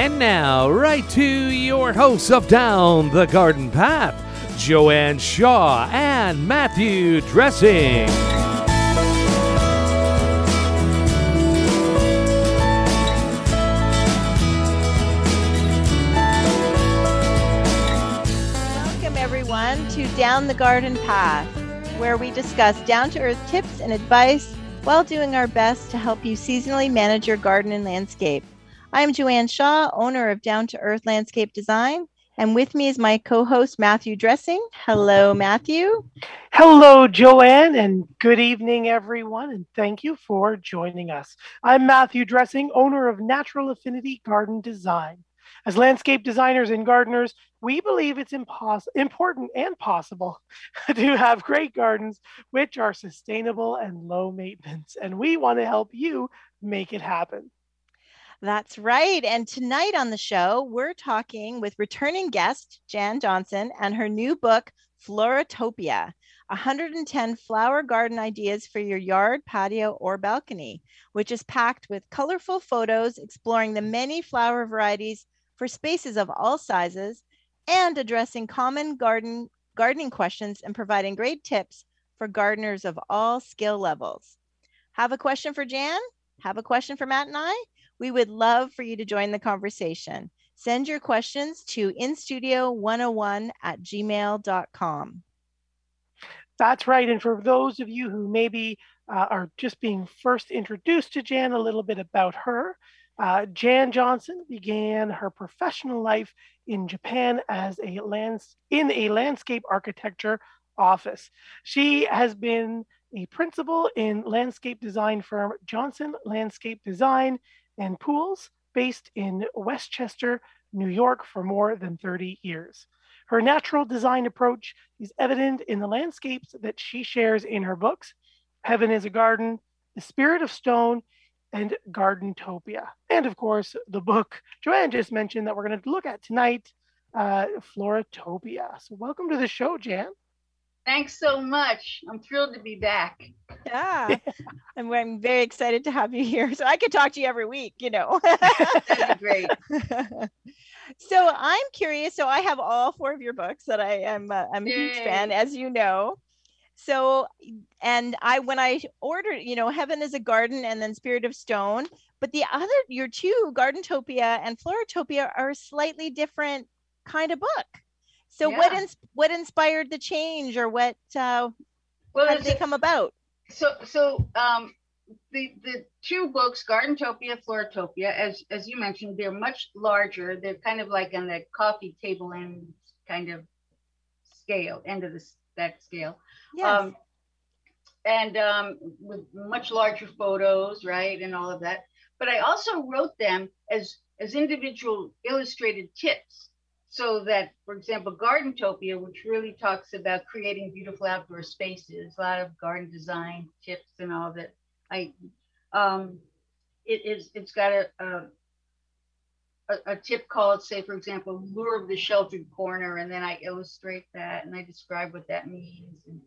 And now, right to your hosts of Down the Garden Path, Joanne Shaw and Matthew Dressing. Welcome, everyone, to Down the Garden Path, where we discuss down to earth tips and advice while doing our best to help you seasonally manage your garden and landscape. I am Joanne Shaw, owner of Down to Earth Landscape Design, and with me is my co host, Matthew Dressing. Hello, Matthew. Hello, Joanne, and good evening, everyone, and thank you for joining us. I'm Matthew Dressing, owner of Natural Affinity Garden Design. As landscape designers and gardeners, we believe it's impos- important and possible to have great gardens which are sustainable and low maintenance, and we want to help you make it happen. That's right. And tonight on the show, we're talking with returning guest Jan Johnsen and her new book, Floratopia 110 Flower Garden Ideas for Your Yard, Patio, or Balcony, which is packed with colorful photos exploring the many flower varieties for spaces of all sizes and addressing common garden gardening questions and providing great tips for gardeners of all skill levels. Have a question for Jan? Have a question for Matt and I? We would love for you to join the conversation. Send your questions to instudio101 at gmail.com. That's right. And for those of you who maybe uh, are just being first introduced to Jan, a little bit about her. Uh, Jan Johnsen began her professional life in Japan as a lands in a landscape architecture office. She has been a principal in landscape design firm Johnsen Landscape Design and Pools, based in Westchester, New York, for more than 30 years. Her natural design approach is evident in the landscapes that she shares in her books Heaven is a Garden, The Spirit of Stone, and Gardentopia. And of course, the book Joanne just mentioned that we're going to look at tonight, uh, Floratopia. So, welcome to the show, Jan. Thanks so much. I'm thrilled to be back. Yeah, and I'm very excited to have you here. So I could talk to you every week, you know. That'd be great. so I'm curious. So I have all four of your books that I am. Uh, I'm a huge fan, as you know. So, and I when I ordered, you know, Heaven is a Garden and then Spirit of Stone, but the other your two, Gardentopia and Floratopia, are a slightly different kind of book. So what ins- what inspired the change, or what? Uh, Well, how did they come about? so so um, the the two books, Gardentopia, Floratopia, as as you mentioned, they're much larger. They're kind of like on the coffee table end kind of scale, end of this that scale. Yes. Um, and um, with much larger photos, right, and all of that. But I also wrote them as as individual illustrated tips, so that, for example, Gardentopia, which really talks about creating beautiful outdoor spaces, a lot of garden design tips and all that. I, um, it is it's got a, a a, tip called, say, for example, lure of the sheltered corner, and then I illustrate that and I describe what that means. And,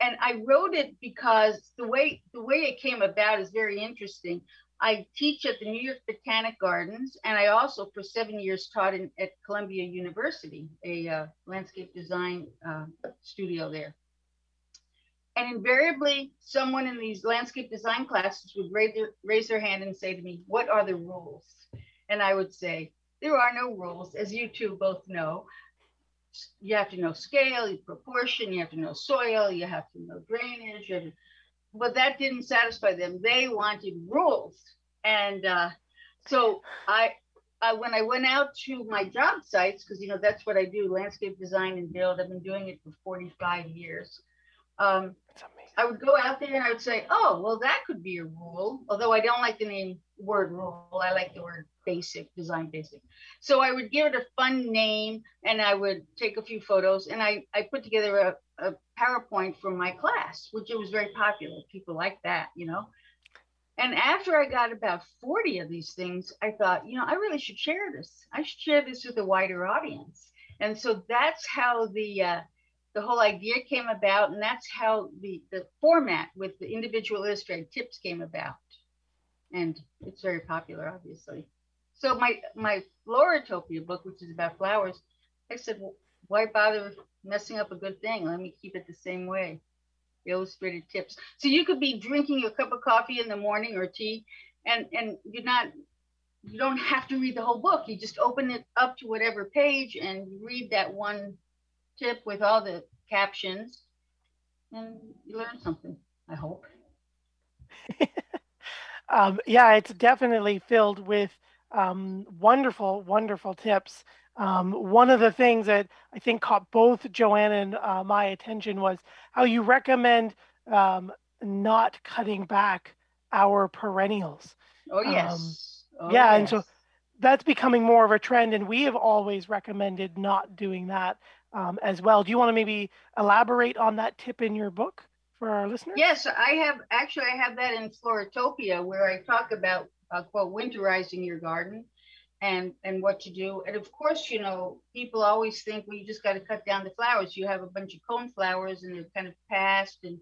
and I wrote it because the way the way it came about is very interesting. I teach at the New York Botanic Gardens, and I also for seven years taught in, at Columbia University, a uh, landscape design uh, studio there. And invariably, someone in these landscape design classes would raise their, raise their hand and say to me, What are the rules? And I would say, There are no rules, as you two both know. You have to know scale, proportion, you have to know soil, you have to know drainage. But that didn't satisfy them. They wanted rules. And uh, so I, I, when I went out to my job sites, because you know that's what I do, landscape design and build. I've been doing it for 45 years. Um. I would go out there and I would say, oh, well, that could be a rule. Although I don't like the name word rule, I like the word basic, design basic. So I would give it a fun name and I would take a few photos and I, I put together a, a PowerPoint for my class, which it was very popular. People like that, you know. And after I got about 40 of these things, I thought, you know, I really should share this. I should share this with a wider audience. And so that's how the uh, the whole idea came about, and that's how the the format with the individual illustrated tips came about. And it's very popular, obviously. So my my Floratopia book, which is about flowers, I said, well, why bother messing up a good thing? Let me keep it the same way. Illustrated tips. So you could be drinking a cup of coffee in the morning or tea, and and you're not you don't have to read the whole book. You just open it up to whatever page and read that one tip with all the captions, and you learn something. I hope. um, yeah, it's definitely filled with um, wonderful, wonderful tips. Um, one of the things that I think caught both Joanne and uh, my attention was how you recommend um, not cutting back our perennials. Oh yes. Um, oh, yeah, yes. and so that's becoming more of a trend, and we have always recommended not doing that um, as well. Do you want to maybe elaborate on that tip in your book for our listeners? Yes, I have actually I have that in Floratopia where I talk about uh, quote winterizing your garden and and what to do. And of course, you know, people always think well, you just got to cut down the flowers. You have a bunch of cone flowers and they're kind of past and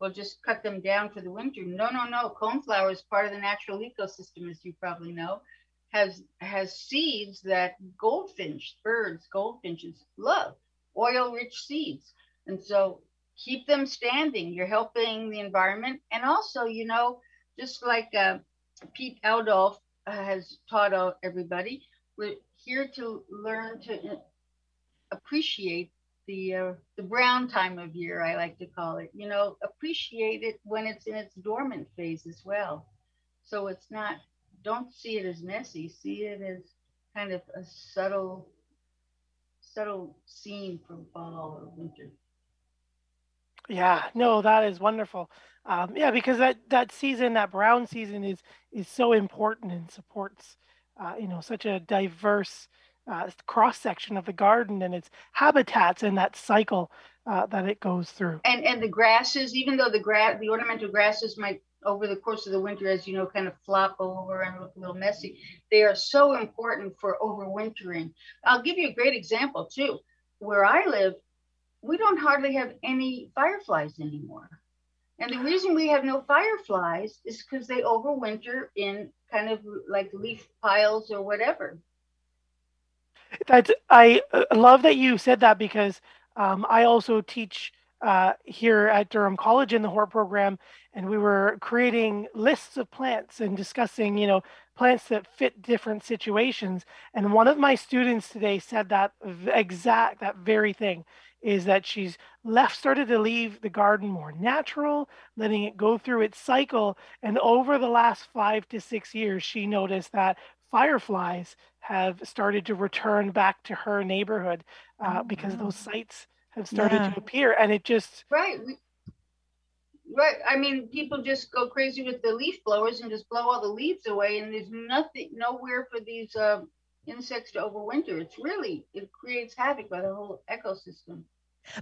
we'll just cut them down for the winter. No, no, no. Cone flower is part of the natural ecosystem, as you probably know. Has has seeds that goldfinch, birds, goldfinches love, oil-rich seeds. And so keep them standing. You're helping the environment. And also, you know, just like uh, Pete Oudolf has taught everybody. We're here to learn to appreciate the uh, the brown time of year. I like to call it. You know, appreciate it when it's in its dormant phase as well. So it's not. Don't see it as messy. See it as kind of a subtle, subtle scene from fall or winter. Yeah, no, that is wonderful. Um, yeah, because that that season, that brown season, is is so important and supports, uh, you know, such a diverse uh, cross section of the garden and its habitats and that cycle uh, that it goes through. And and the grasses, even though the grass, the ornamental grasses might over the course of the winter, as you know, kind of flop over and look a little messy, they are so important for overwintering. I'll give you a great example too. Where I live, we don't hardly have any fireflies anymore. And the reason we have no fireflies is because they overwinter in kind of like leaf piles or whatever. That's I uh, love that you said that because um, I also teach uh, here at Durham College in the HORT program, and we were creating lists of plants and discussing, you know, plants that fit different situations. And one of my students today said that exact that very thing is that she's left started to leave the garden more natural, letting it go through its cycle. And over the last five to six years, she noticed that fireflies have started to return back to her neighborhood uh, oh, because wow. those sites have started yeah. to appear. And it just right. Right. I mean, people just go crazy with the leaf blowers and just blow all the leaves away, and there's nothing, nowhere for these uh, insects to overwinter. It's really, it creates havoc by the whole ecosystem.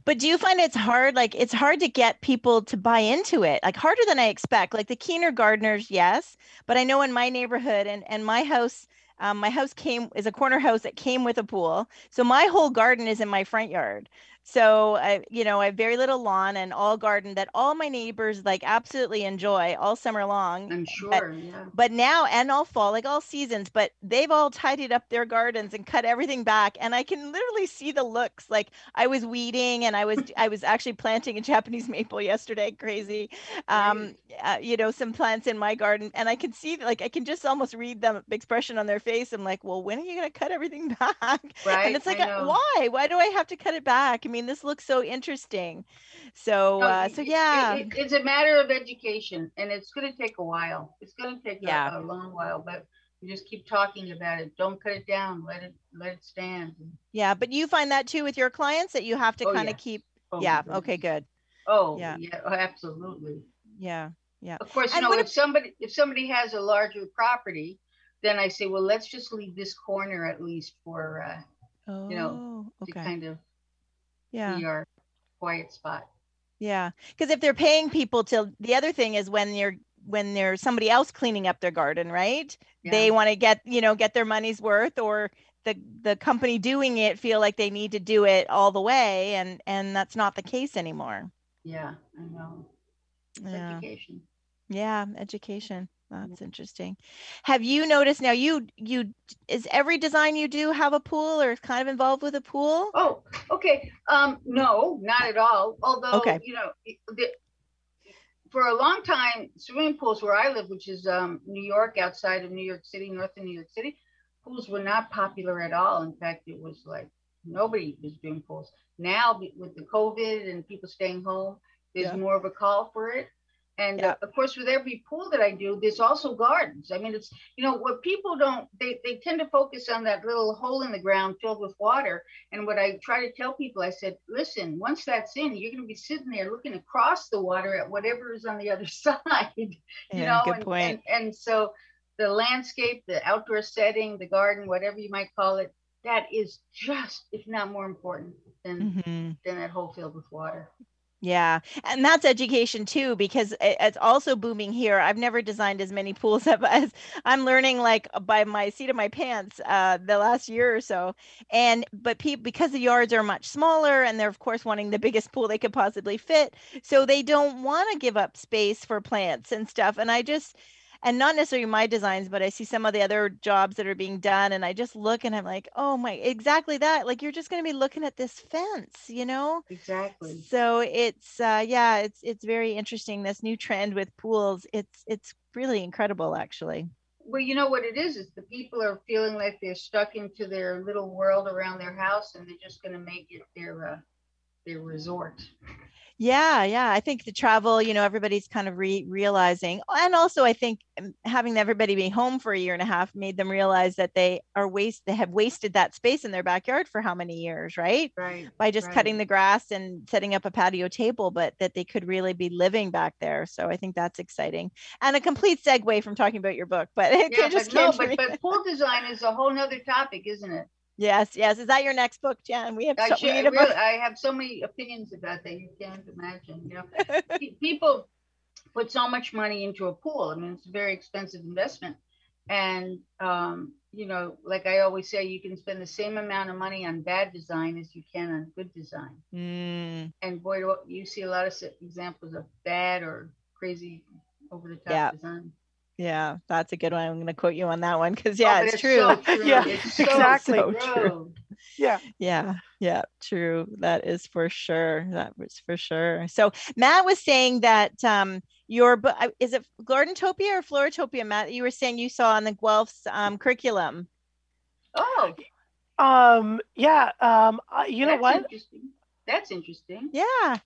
But do you find it's hard? Like it's hard to get people to buy into it, like harder than I expect. Like the keener gardeners, yes. But I know in my neighborhood and, and my house, um, my house came is a corner house that came with a pool. So my whole garden is in my front yard. So I, you know, I have very little lawn and all garden that all my neighbors like absolutely enjoy all summer long. I'm sure. But, yeah. but now and all fall, like all seasons, but they've all tidied up their gardens and cut everything back. And I can literally see the looks. Like I was weeding and I was I was actually planting a Japanese maple yesterday. Crazy. Um, uh, you know, some plants in my garden. And I can see like I can just almost read the expression on their face. I'm like, well, when are you gonna cut everything back? Right. And it's like, why? Why do I have to cut it back? I mean, this looks so interesting. So, uh, so yeah, it, it, it's a matter of education, and it's going to take a while. It's going to take yeah. a, a, long while, but you just keep talking about it. Don't cut it down. Let it let it stand. Yeah, but you find that too with your clients that you have to oh, kind of yeah. keep. Oh, yeah. Okay. Good. Oh yeah. Yeah. Oh, absolutely. Yeah. Yeah. Of course, you and know if, if somebody if somebody has a larger property, then I say, well, let's just leave this corner at least for, uh, oh, you know, okay. to kind of yeah. be our quiet spot. Yeah, because if they're paying people to, the other thing is when you're when there's somebody else cleaning up their garden, right? Yeah. They want to get you know get their money's worth, or the the company doing it feel like they need to do it all the way, and and that's not the case anymore. Yeah, I know. yeah. Education. Yeah, education. That's interesting. Have you noticed now you you is every design you do have a pool or is kind of involved with a pool? Oh, okay. Um, no, not at all. Although, Okay. you know, the, for a long time, swimming pools where I live, which is um, New York, outside of New York City, north of New York City, pools were not popular at all. In fact, it was like nobody was doing pools. Now, with the COVID and people staying home, there's Yeah. more of a call for it. And Yeah. of course, with every pool that I do, there's also gardens. I mean, it's you know what people don't they they tend to focus on that little hole in the ground filled with water. And what I try to tell people, I said, listen, once that's in, you're going to be sitting there looking across the water at whatever is on the other side. you Yeah, know, good and, point. And, and so the landscape, the outdoor setting, the garden, whatever you might call it, that is just, if not more important than Mhm. than that hole filled with water. Yeah, and that's education too, because it's also booming here. I've never designed as many pools as I'm learning, like by my seat of my pants, uh, the last year or so. And but people because the yards are much smaller, and they're of course wanting the biggest pool they could possibly fit, so they don't want to give up space for plants and stuff. And I just and not necessarily my designs, but I see some of the other jobs that are being done, and I just look and I'm like, oh my, exactly that. Like you're just going to be looking at this fence, you know? Exactly. So it's uh yeah, it's it's very interesting this new trend with pools. It's it's really incredible actually. Well, you know what it is, is the people are feeling like they're stuck into their little world around their house and they're just gonna make it their uh their resort. Yeah, yeah. I think the travel, you know, everybody's kind of re- realizing, and also I think um, having everybody be home for a year and a half made them realize that they are waste they have wasted that space in their backyard for how many years, right? Right. By just right. cutting the grass and setting up a patio table, but that they could really be living back there. So I think that's exciting and a complete segue from talking about your book, but it Yeah, just but no, but but pool design is a whole nother topic, isn't it? Yes, yes. Is that your next book, Jan? We have I, so, should, we I, need a really. I have so many opinions about that you can't imagine. You know, people put so much money into a pool. I mean, it's a very expensive investment, and um, you know, like I always say, you can spend the same amount of money on bad design as you can on good design. Mm, And boy, do you see a lot of examples of bad or crazy over the top Yeah. design. Yeah, that's a good one. I'm going to quote you on that one because Oh, yeah, but it's true. So true. Yeah, it's so exactly. So true. true. Yeah. Yeah, yeah, true. That is for sure. That was for sure. So Matt was saying that um your book is it Gardentopia or Floratopia, Matt? You were saying you saw on the Guelph's um, curriculum. Oh, Um, yeah. Um, I- you know that's what? Interesting. That's interesting. Yeah. I,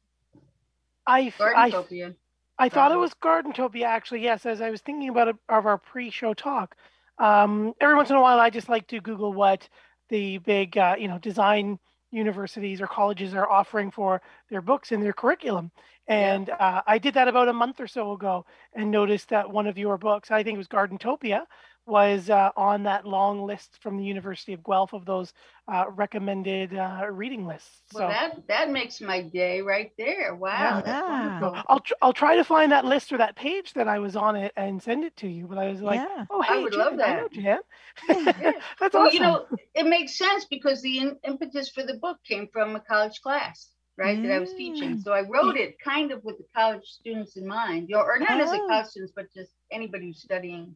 I, Gardentopia. I thought it Garden. was Gardentopia, actually. Yes, as I was thinking about it, of our pre-show talk. Um, every once in a while, I just like to Google what the big, uh, you know, design universities or colleges are offering for their books in their curriculum. And uh, I did that about a month or so ago and noticed that one of your books, I think it was Gardentopia, was uh, on that long list from the University of Guelph of those uh, recommended uh, reading lists. Well, so that that makes my day right there. Wow, that's Yeah. so wonderful. I'll tr- I'll try to find that list or that page that I was on it and send it to you. But I was like, yeah. oh I hey, would Jan, love I know that. Jan. Yeah. That's Well, awesome. you know, it makes sense because the in, impetus for the book came from a college class, right, that I was teaching. Mm. So I wrote it kind of with the college students in mind, you know, or not Oh. a college students, but just anybody who's studying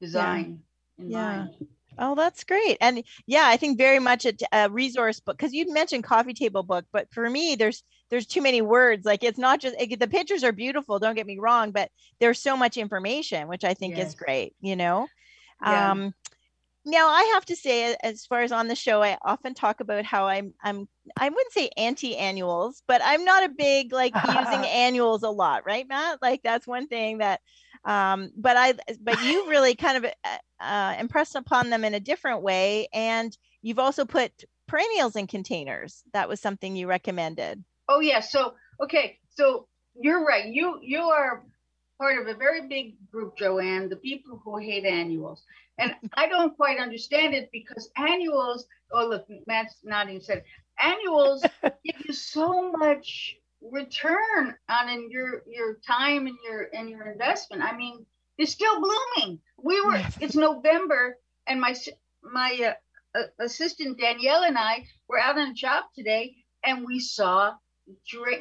design in Yeah. mind. Oh, that's great. And yeah, I think very much a, a resource book because you mentioned coffee table book, but for me, there's there's too many words. Like it's not just it, the pictures are beautiful. Don't get me wrong, but there's so much information, which I think is great. You know. Yeah. Um, now I have to say, as far as on the show, I often talk about how I'm I'm I wouldn't say anti-annuals, but I'm not a big like using annuals a lot, right, Matt? Like that's one thing that um but i but you really kind of uh, uh, impressed upon them in a different way and you've also put perennials in containers that was something you recommended Oh yeah. So okay. So you're right. You you are part of a very big group, Joanne. The people who hate annuals, and I don't quite understand it because annuals. Oh look, Matt's nodding. Said annuals give you so much return on in your your time and your and your investment. I mean, they're still blooming. We were. It's November, and my my uh, uh, assistant Danielle and I were out on a job today, and we saw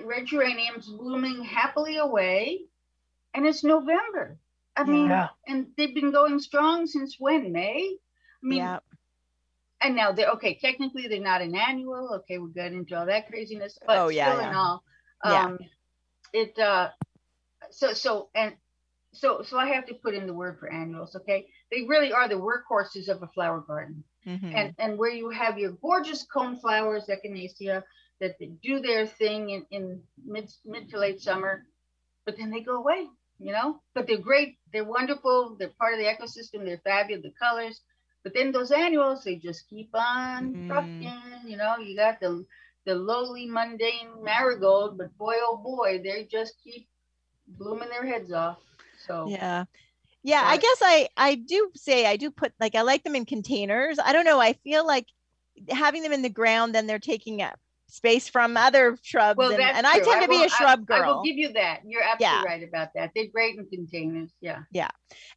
red geraniums blooming happily away, and it's November. I mean, Yeah. and they've been going strong since when? May? I mean, yeah. and now they're okay. Technically, they're not an annual. Okay, we're good into all that craziness, but Oh, yeah, still yeah. and all, Yeah. um, it. uh So so and so so I have to put in the word for annuals. Okay, they really are the workhorses of a flower garden, Mhm. and and where you have your gorgeous cone flowers, echinacea, that they do their thing in in mid mid to late summer, but then they go away. You know, but they're great. They're wonderful. They're part of the ecosystem. They're fabulous. The colors. But then those annuals, they just keep on Mhm. trucking. You know, you got the the lowly mundane marigold, but boy oh boy, they just keep blooming their heads off. So yeah yeah i guess i i do say i do put like i like them in containers i don't know i feel like having them in the ground then they're taking up space from other shrubs well, and, and i tend to be a shrub I, I will give you that. You're absolutely Yeah. right about that. They're great in containers. Yeah. Yeah.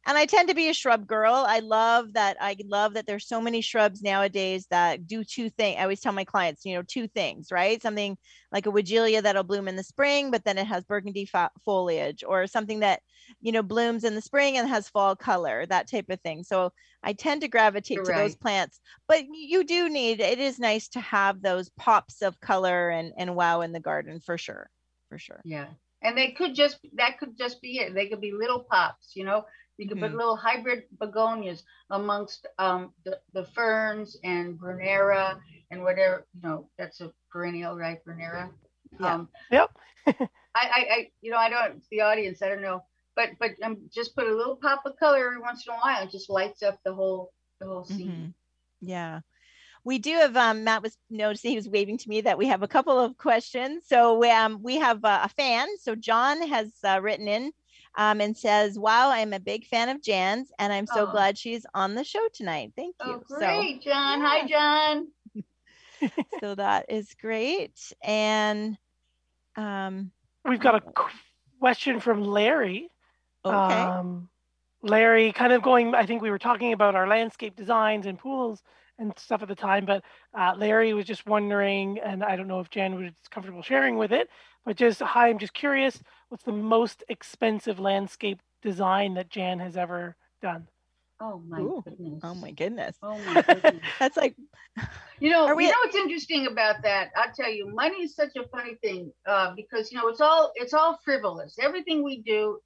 and I tend to be a shrub girl. I love that. I love that there's so many shrubs nowadays that do two things. I always tell my clients, you know, two things, right? Something like a Weigela that'll bloom in the spring, but then it has burgundy fo- foliage, or something that, you know, blooms in the spring and has fall color, that type of thing. So I tend to gravitate to those plants. But you do need. It is nice to have those pops of color and and wow in the garden for sure, for sure. Yeah. And they could just that could just be it. They could be little pops, you know. You could Mhm. put little hybrid begonias amongst um, the, the ferns and Brunnera and whatever, you know, that's a perennial, right? Brunnera. Yeah. Um, Yep. I, I, I, you know, I don't, the audience, I don't know, but, but um, just put a little pop of color every once in a while. It just lights up the whole, the whole scene. Mhm. Yeah. We do have um, Matt was noticing he was waving to me that we have a couple of questions. So um, we have uh, a fan. So John has uh, written in um, and says, "Wow, I'm a big fan of Jan's, and I'm so Oh. glad she's on the show tonight. Thank you. Oh, you." great, John. yeah. Hi, John. So, so that is great. And um, We've got a question from Larry. okay, Um, Larry, kind of going, I think we were talking about our landscape designs and pools and stuff at the time, but uh, Larry was just wondering, and I don't know if Jan was comfortable sharing with it, but just, hi, I'm just curious, what's the most expensive landscape design that Jan has ever done? Oh my Ooh. goodness. oh my goodness, Oh my goodness. that's like You know, we- you know what's interesting about that? I'll tell you, money is such a funny thing uh, because you know it's all it's all frivolous. Everything we do,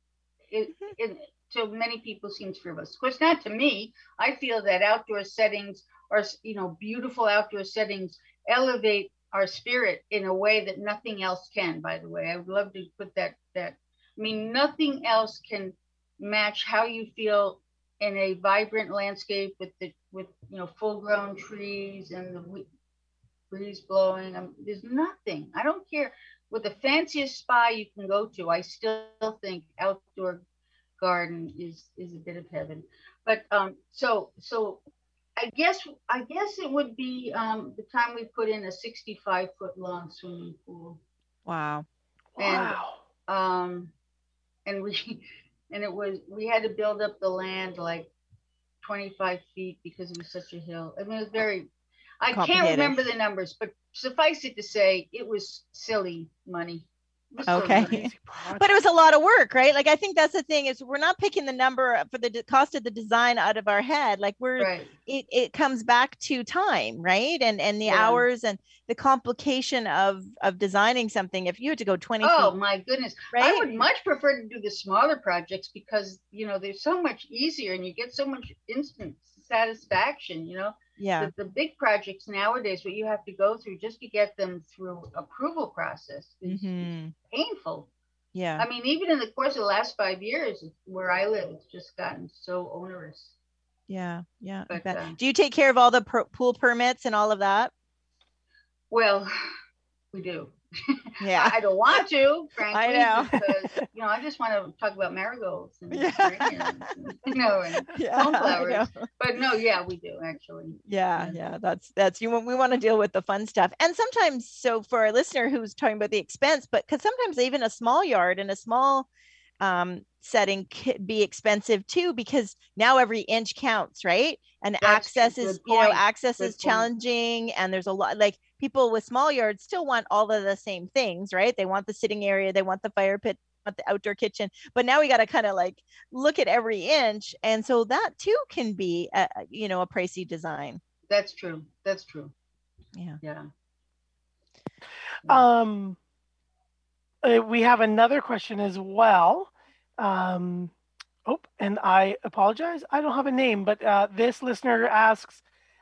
it, Mhm. it to many people seems frivolous. Of course, not to me. I feel that outdoor settings or you know beautiful outdoor settings elevate our spirit in a way that nothing else can. By the way, I would love to put that that. I mean, nothing else can match how you feel in a vibrant landscape with the with you know full grown trees and the breeze blowing um, there's nothing i don't care with the fanciest spa you can go to i still think outdoor garden is is a bit of heaven but um so so i guess i guess it would be um the time we put in a 65 foot long swimming pool wow. And- Wow. um and we and it was we had to build up the land like 25 feet because it was such a hill i mean it was very i can't remember the numbers but suffice it to say it was silly money It was silly Okay. money. Crazy project. but it was a lot of work right like i think that's the thing is we're not picking the number for the cost of the design out of our head like we're right it, it comes back to time right and and the Yeah. hours and the complication of of designing something if you had to go 20 oh feet my goodness i would much prefer to do the smaller projects because you know they're so much easier and you get so much instant satisfaction you know yeah the, the big projects nowadays what you have to go through just to get them through approval process is, Mhm. painful yeah I mean, even in the course of the last five years, where I live, it's just gotten so onerous. yeah yeah But, uh, do you take care of all the per- pool permits and all of that Well, we do. Yeah I don't want to, frankly, know. because you know I just want to talk about marigolds and Yeah. and, you know, and, yeah Sunflowers. know. but no, yeah, we do actually. yeah Yeah. yeah that's that's you want we want to deal with the fun stuff and sometimes so for a listener who's talking about the expense but because sometimes even a small yard and a small um setting could be expensive too because now every inch counts right and That's access is Good you know access Good is point. challenging and there's a lot like people with small yards still want all of the same things right they want the sitting area they want the fire pit want the outdoor kitchen, but now we got to kind of like look at every inch, and so that too can be, a, you know, a pricey design. That's true. That's true. Yeah. Yeah. Um, uh, we have another question as well. Um, oh, and I apologize. I don't have a name, but uh, this listener asks,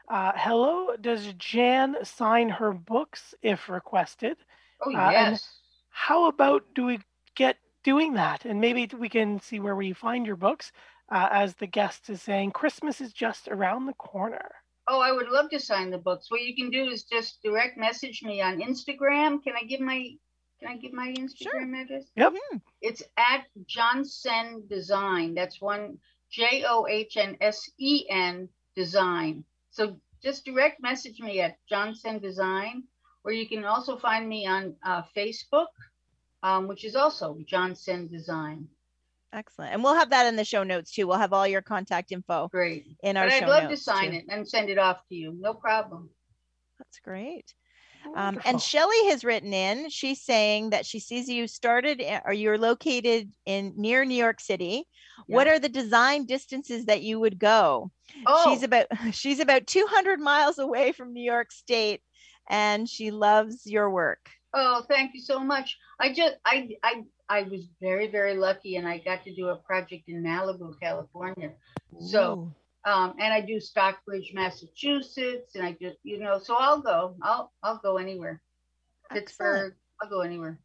uh, "Hello, does Jan sign her books if requested? Oh Uh, and- yes. How about do we get doing that? And maybe we can see where we find your books." Uh, as the guest is saying, Christmas is just around the corner. Oh, I would love to sign the books. What you can do is just direct message me on Instagram. Can I give my can I give my Instagram address? Yep. It's at Johnsen Design. That's one J O H N S E N Design. So just direct message me at Johnsen Design, or you can also find me on uh, Facebook, um, which is also Johnsen Design. Excellent. And we'll have that in the show notes too. We'll have all your contact info Great. in our But I'd love to sign too. it and send it off to you. No problem. That's great. Um, and Shelly has written in. She's saying that she sees you started or you're located in near New York City. What are the design distances that you would go? Oh, She's about she's about 200 miles away from New York State, and she loves your work. Oh, thank you so much. I just I I I was very very lucky, and I got to do a project in Malibu, California. So, Ooh, um, and I do Stockbridge, Massachusetts, and I just you know, so I'll go. I'll I'll go anywhere. excellent. Pittsburgh. I'll go anywhere.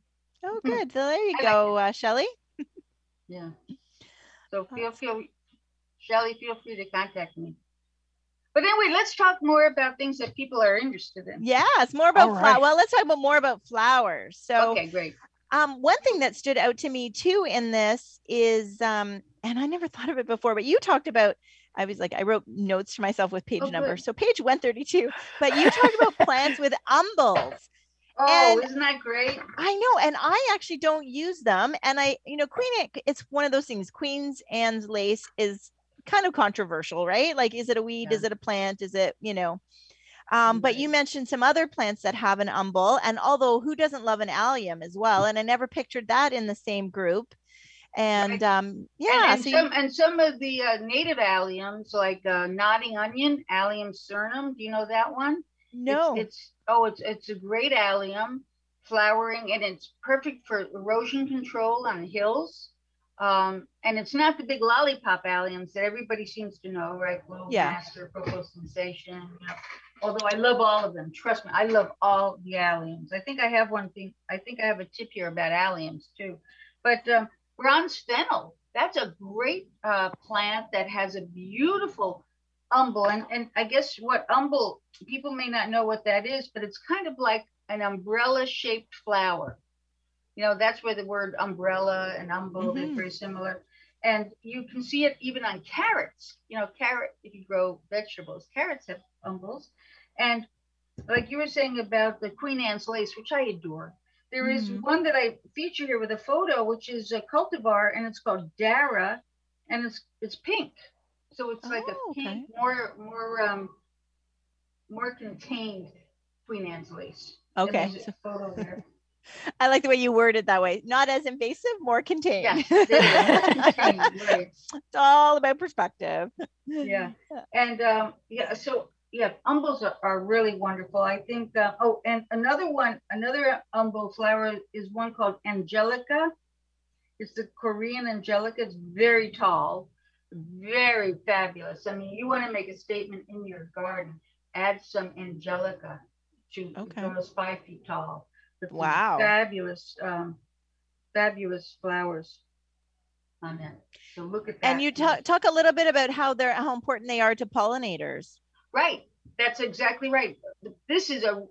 Oh, good. So there you I like go, uh, Shelly. Yeah. So feel That's feel, Shelly, feel free to contact me. But anyway, let's talk more about things that people are interested in. Yeah, it's more about All flower. right. Well, let's talk about more about flowers. So, Okay, great. um, one thing that stood out to me too in this is, um, and I never thought of it before, but you talked about. I was like, I wrote notes to myself with page Oh, number. good. So page 132. But you talked about plants with umbels. Oh, And- isn't that great? I know, and I actually don't use them. And I, you know, Queen, it's one of those things. Queen's Anne's lace is kind of controversial, right? Like, is it a weed? Yeah. Is it a plant? Is it, you know? Um, but you mentioned some other plants that have an umbel, and although who doesn't love an allium as well? And I never pictured that in the same group. And Right. um, yeah, and, and so you- some and some of the uh, native alliums like uh, nodding onion, allium cernuum. Do you know that one? No, It's, oh, it's it's a great allium, flowering, and it's perfect for erosion control on hills. Um, and it's not the big lollipop alliums that everybody seems to know, right? Yeah. Master, Cocoa Sensation. You know. Although I love all of them, trust me, I love all the alliums. I think I have one thing. I think I have a tip here about alliums too. But um, bronze fennel, that's a great uh, plant that has a beautiful umbel. And, and I guess what umbel, people may not know what that is, but it's kind of like an umbrella shaped flower. You know, that's where the word umbrella and umbel is Mhm. very similar. And you can see it even on carrots. You know, carrot, if you grow vegetables, carrots have umbels. And like you were saying about the Queen Anne's lace, which I adore, there is Mhm. one that I feature here with a photo, which is a cultivar, and it's called Dara, and it's it's pink. So it's like Oh, a pink, okay. more more um more contained Queen Anne's lace. Okay. a photo there. I like the way you worded that way. Not as invasive, more contained. Yeah, contained, right. it's all about perspective. Yeah. And um, yeah, so yeah, umbels are, are really wonderful. I think. Uh, oh, and another one, another umbel flower is one called Angelica. It's the Korean Angelica. It's very tall, very fabulous. I mean, you want to make a statement in your garden, add some Angelica to Okay. those five feet tall. These Wow. Fabulous, um, fabulous flowers on it. So look at that. and you talk talk a little bit about how they're how important they are to pollinators. Right. That's exactly right. This is a,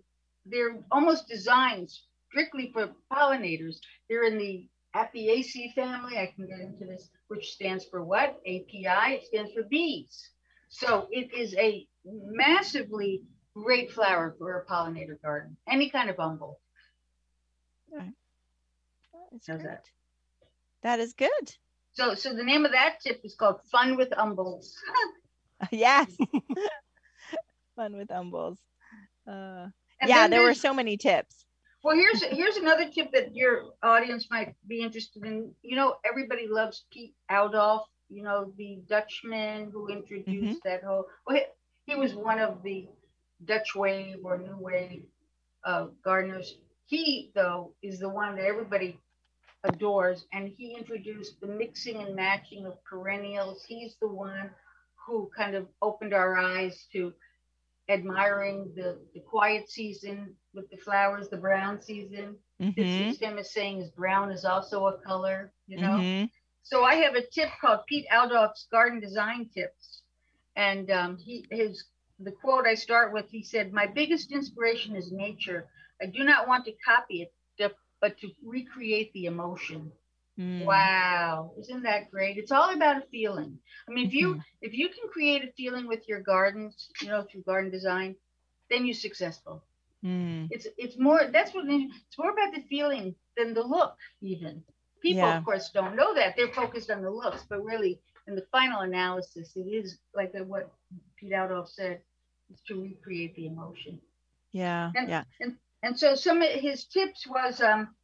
they're almost designed strictly for pollinators. They're in the Apiaceae family. I can get into this, which stands for what? API. It stands for bees. So it is a massively great flower for a pollinator garden, any kind of umbel. That's How's that? That is good. So, so the name of that tip is called Fun with Umbels. yes. Fun with umbels. Uh, yeah, there were so many tips. Well, here's here's another tip that your audience might be interested in. You know, everybody loves Pete Oudolf. You know, the Dutchman who introduced that whole. Well, he, he was one of the Dutch wave or new wave uh, gardeners. He though is the one that everybody adores, and he introduced the mixing and matching of perennials. He's the one who kind of opened our eyes to admiring the, the quiet season with the flowers, the brown season. Mhm. It's him as saying is brown is also a color, you know. Mhm. So I have a tip called Pete Oudolf's Garden Design Tips, and um, he his the quote I start with. He said, "My biggest inspiration is nature. I do not want to copy it, but to recreate the emotion." Mm. Wow, isn't that great? It's all about a feeling. I mean, if you Mhm. if you can create a feeling with your gardens, you know, through garden design, then you're successful. Mm. It's it's more that's what it's more about the feeling than the look even. People Yeah. of course don't know that. They're focused on the looks, but really in the final analysis, it is like what Pete Oudolf said, is to recreate the emotion. Yeah. And- Yeah. And so some of his tips was um,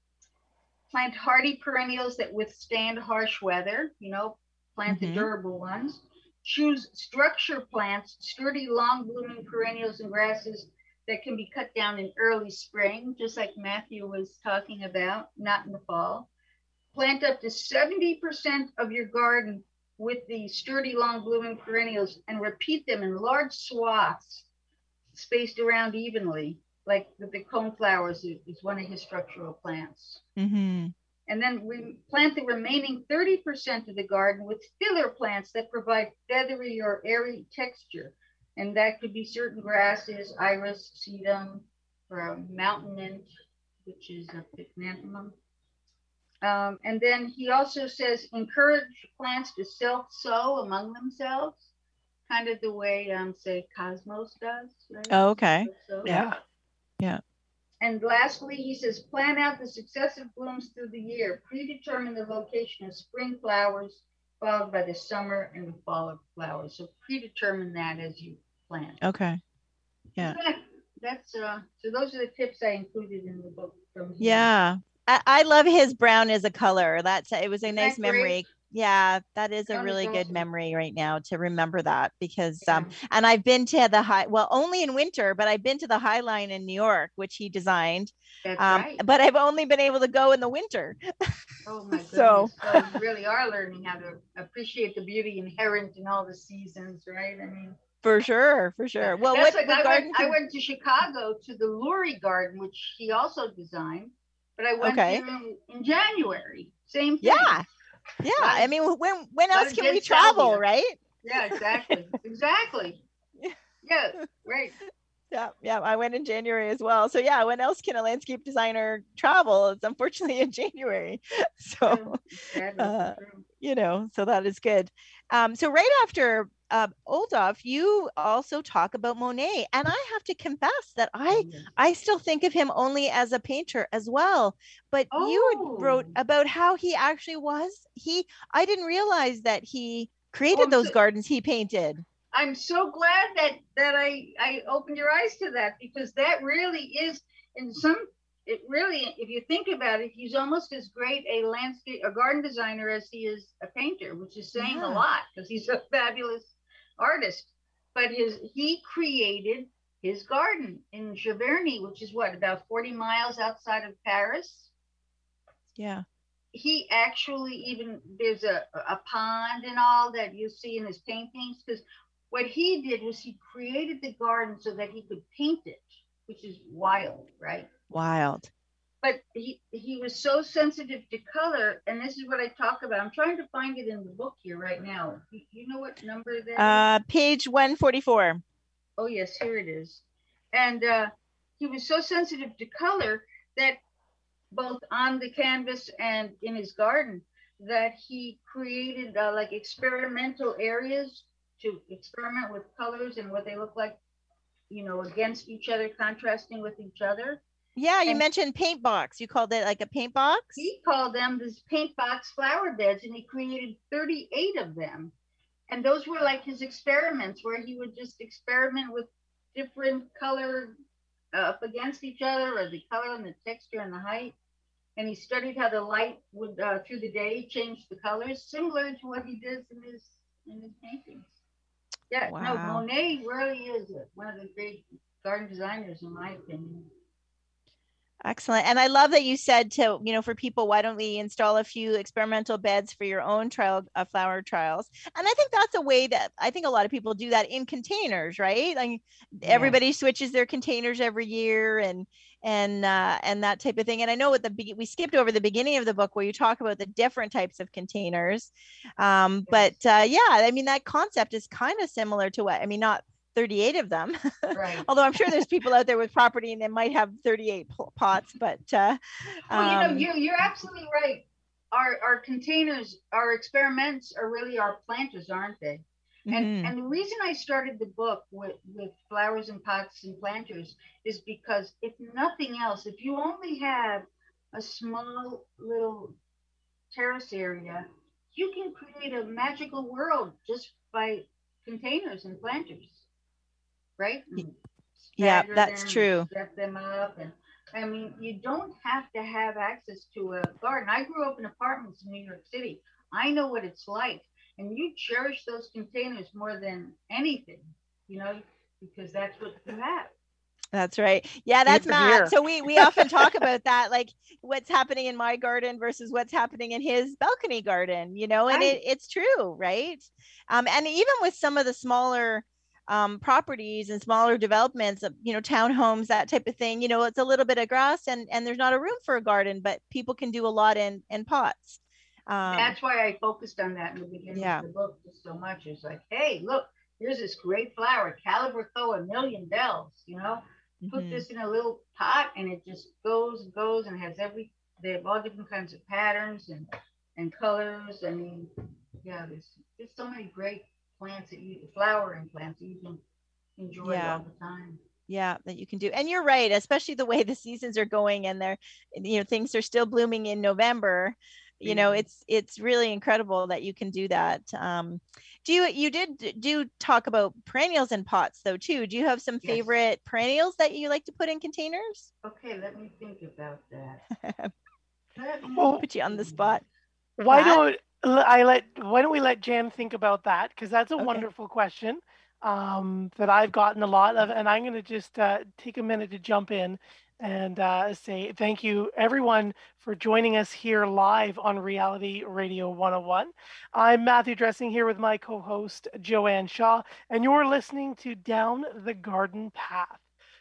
plant hardy perennials that withstand harsh weather, you know, plant Mhm. the durable ones. Choose structure plants, sturdy, long blooming perennials and grasses that can be cut down in early spring, just like Matthew was talking about, not in the fall. Plant up to 70% of your garden with the sturdy, long blooming perennials and repeat them in large swaths spaced around evenly like the, the coneflowers is, is one of his structural plants. Mm-hmm. And then we plant the remaining 30% of the garden with filler plants that provide feathery or airy texture. And that could be certain grasses, iris, sedum, or mountain mint, which is a pycnanthemum. Um, and then he also says encourage plants to self-sow among themselves, kind of the way, um, say, Cosmos does. Right? Oh, okay. So- Yeah. And lastly, he says, plan out the successive blooms through the year. Predetermine the location of spring flowers, followed by the summer and the fall of flowers. So predetermine that as you plant. Okay. Yeah. That- That's uh. So those are the tips I included in the book from. Yeah. I, I love his brown as a color. That's it was a nice memory. Yeah, that is a really good memory right now to remember that because Yeah. um and I've been to the high well only in winter, but I've been to the High Line in New York, which he designed. That's Um, right. but I've only been able to go in the winter. Oh my goodness. so- So, you really are learning how to appreciate the beauty inherent in all the seasons, right? I mean. For sure, for sure. Well, what, like I, went, I went to Chicago to the Lurie Garden, which he also designed, but I went Okay. in, in January. Same thing. yeah, yeah. I mean, when when else can we travel, right? Yeah, exactly. exactly. Yeah. Yeah, right. Yeah, yeah. I went in January as well. So yeah, when else can a landscape designer travel? It's unfortunately in January. So Uh, you know, so that is good. Um, so right after uh, Oudolf, you also talk about Monet, and I have to confess that I Yes. I still think of him only as a painter as well. But you wrote Oh. about how he actually was. He I didn't realize that he created I'm those so- gardens he painted. I'm so glad that that I I opened your eyes to that because that really is in some it really if you think about it he's almost as great a landscape a garden designer as he is a painter which is saying Yeah. a lot because he's a fabulous artist but his he created his garden in Giverny which is what about 40 miles outside of Paris Yeah. he actually even there's a, a pond and all that you see in his paintings because what he did was he created the garden so that he could paint it which is wild right Wild. But he he was so sensitive to color and this is what i talk about i'm trying to find it in the book here right now you, know what number that? Uh, page 144. Oh, yes, here it is. And uh, he was so sensitive to color that both on the canvas and in his garden, that he created uh, like experimental areas to experiment with colors and what they look like, you know, against each other, contrasting with each other. Yeah, you And- mentioned paint box. You called it like a paint box? He called them this paint box flower beds, and he created 38 of them. And those were like his experiments where he would just experiment with different color up against each other, or the color and the texture and the height. And he studied how the light would uh, through the day change the colors, similar to what he does in his in his paintings. Yeah, no, Monet really is one of the great garden designers, in my opinion. Excellent. And I love that you said to, you know, for people, why don't we install a few experimental beds for your own trial uh, flower trials? And I think that's a way that I think a lot of people do that in containers, right? Like everybody switches their containers every year and and uh, and that type of thing. And I know at the be- we skipped over the beginning of the book where you talk about the different types of containers. Um, but uh, yeah, I mean that concept is kind of similar to what I mean, not 38 of them. Right. Although I'm sure there's people out there with property and they might have 38 pots, but uh, Well, you know, um, you're, you're absolutely right. Our, our containers, our experiments are really our planters, aren't they? And, mhm. and the reason I started the book with, with flowers and pots and planters is because if nothing else, if you only have a small little terrace area, you can create a magical world just by containers and planters, right? And yeah, that's them, true. Set them up, and I mean, you don't have to have access to a garden. I grew up in apartments in New York City. I know what it's like, and you cherish those containers more than anything, you know, because that's what you have. That's right. Yeah, that's to Matt. So we we often talk about that, like what's happening in my garden versus what's happening in his balcony garden, you know, and Right. it, it's true, right? Um, and even with some of the smaller um, properties and smaller developments, you know, townhomes, that type of thing, you know, it's a little bit of grass and and there's not a room for a garden, but people can do a lot in in pots. Um, That's why I focused on that in the beginning yeah. of the book just so much. It's like, hey, look, here's this great flower, Calibrachoa million bells, you know, put mhm. this in a little pot and it just goes and goes and has every, they have all different kinds of patterns and, and colors. I mean, yeah, there's, there's so many great plants that you, flowering plants that you can enjoy Yeah. all the time. yeah that you can do and you're right especially the way the seasons are going and they're you know things are still blooming in november you know Mhm. it's it's really incredible that you can do that um do you you did do talk about perennials in pots though too do you have some Yes. favorite perennials that you like to put in containers Okay, let me think about that. Let me Well- put you on the spot Why Pat? don't l- I let Why don't we let Jan think about that? Because that's a Okay. wonderful question um, that I've gotten a lot of, and I'm going to just uh, take a minute to jump in and uh, say thank you everyone for joining us here live on Reality Radio 101. I'm Matthew Dressing here with my co-host Joanne Shaw, and you're listening to Down the Garden Path.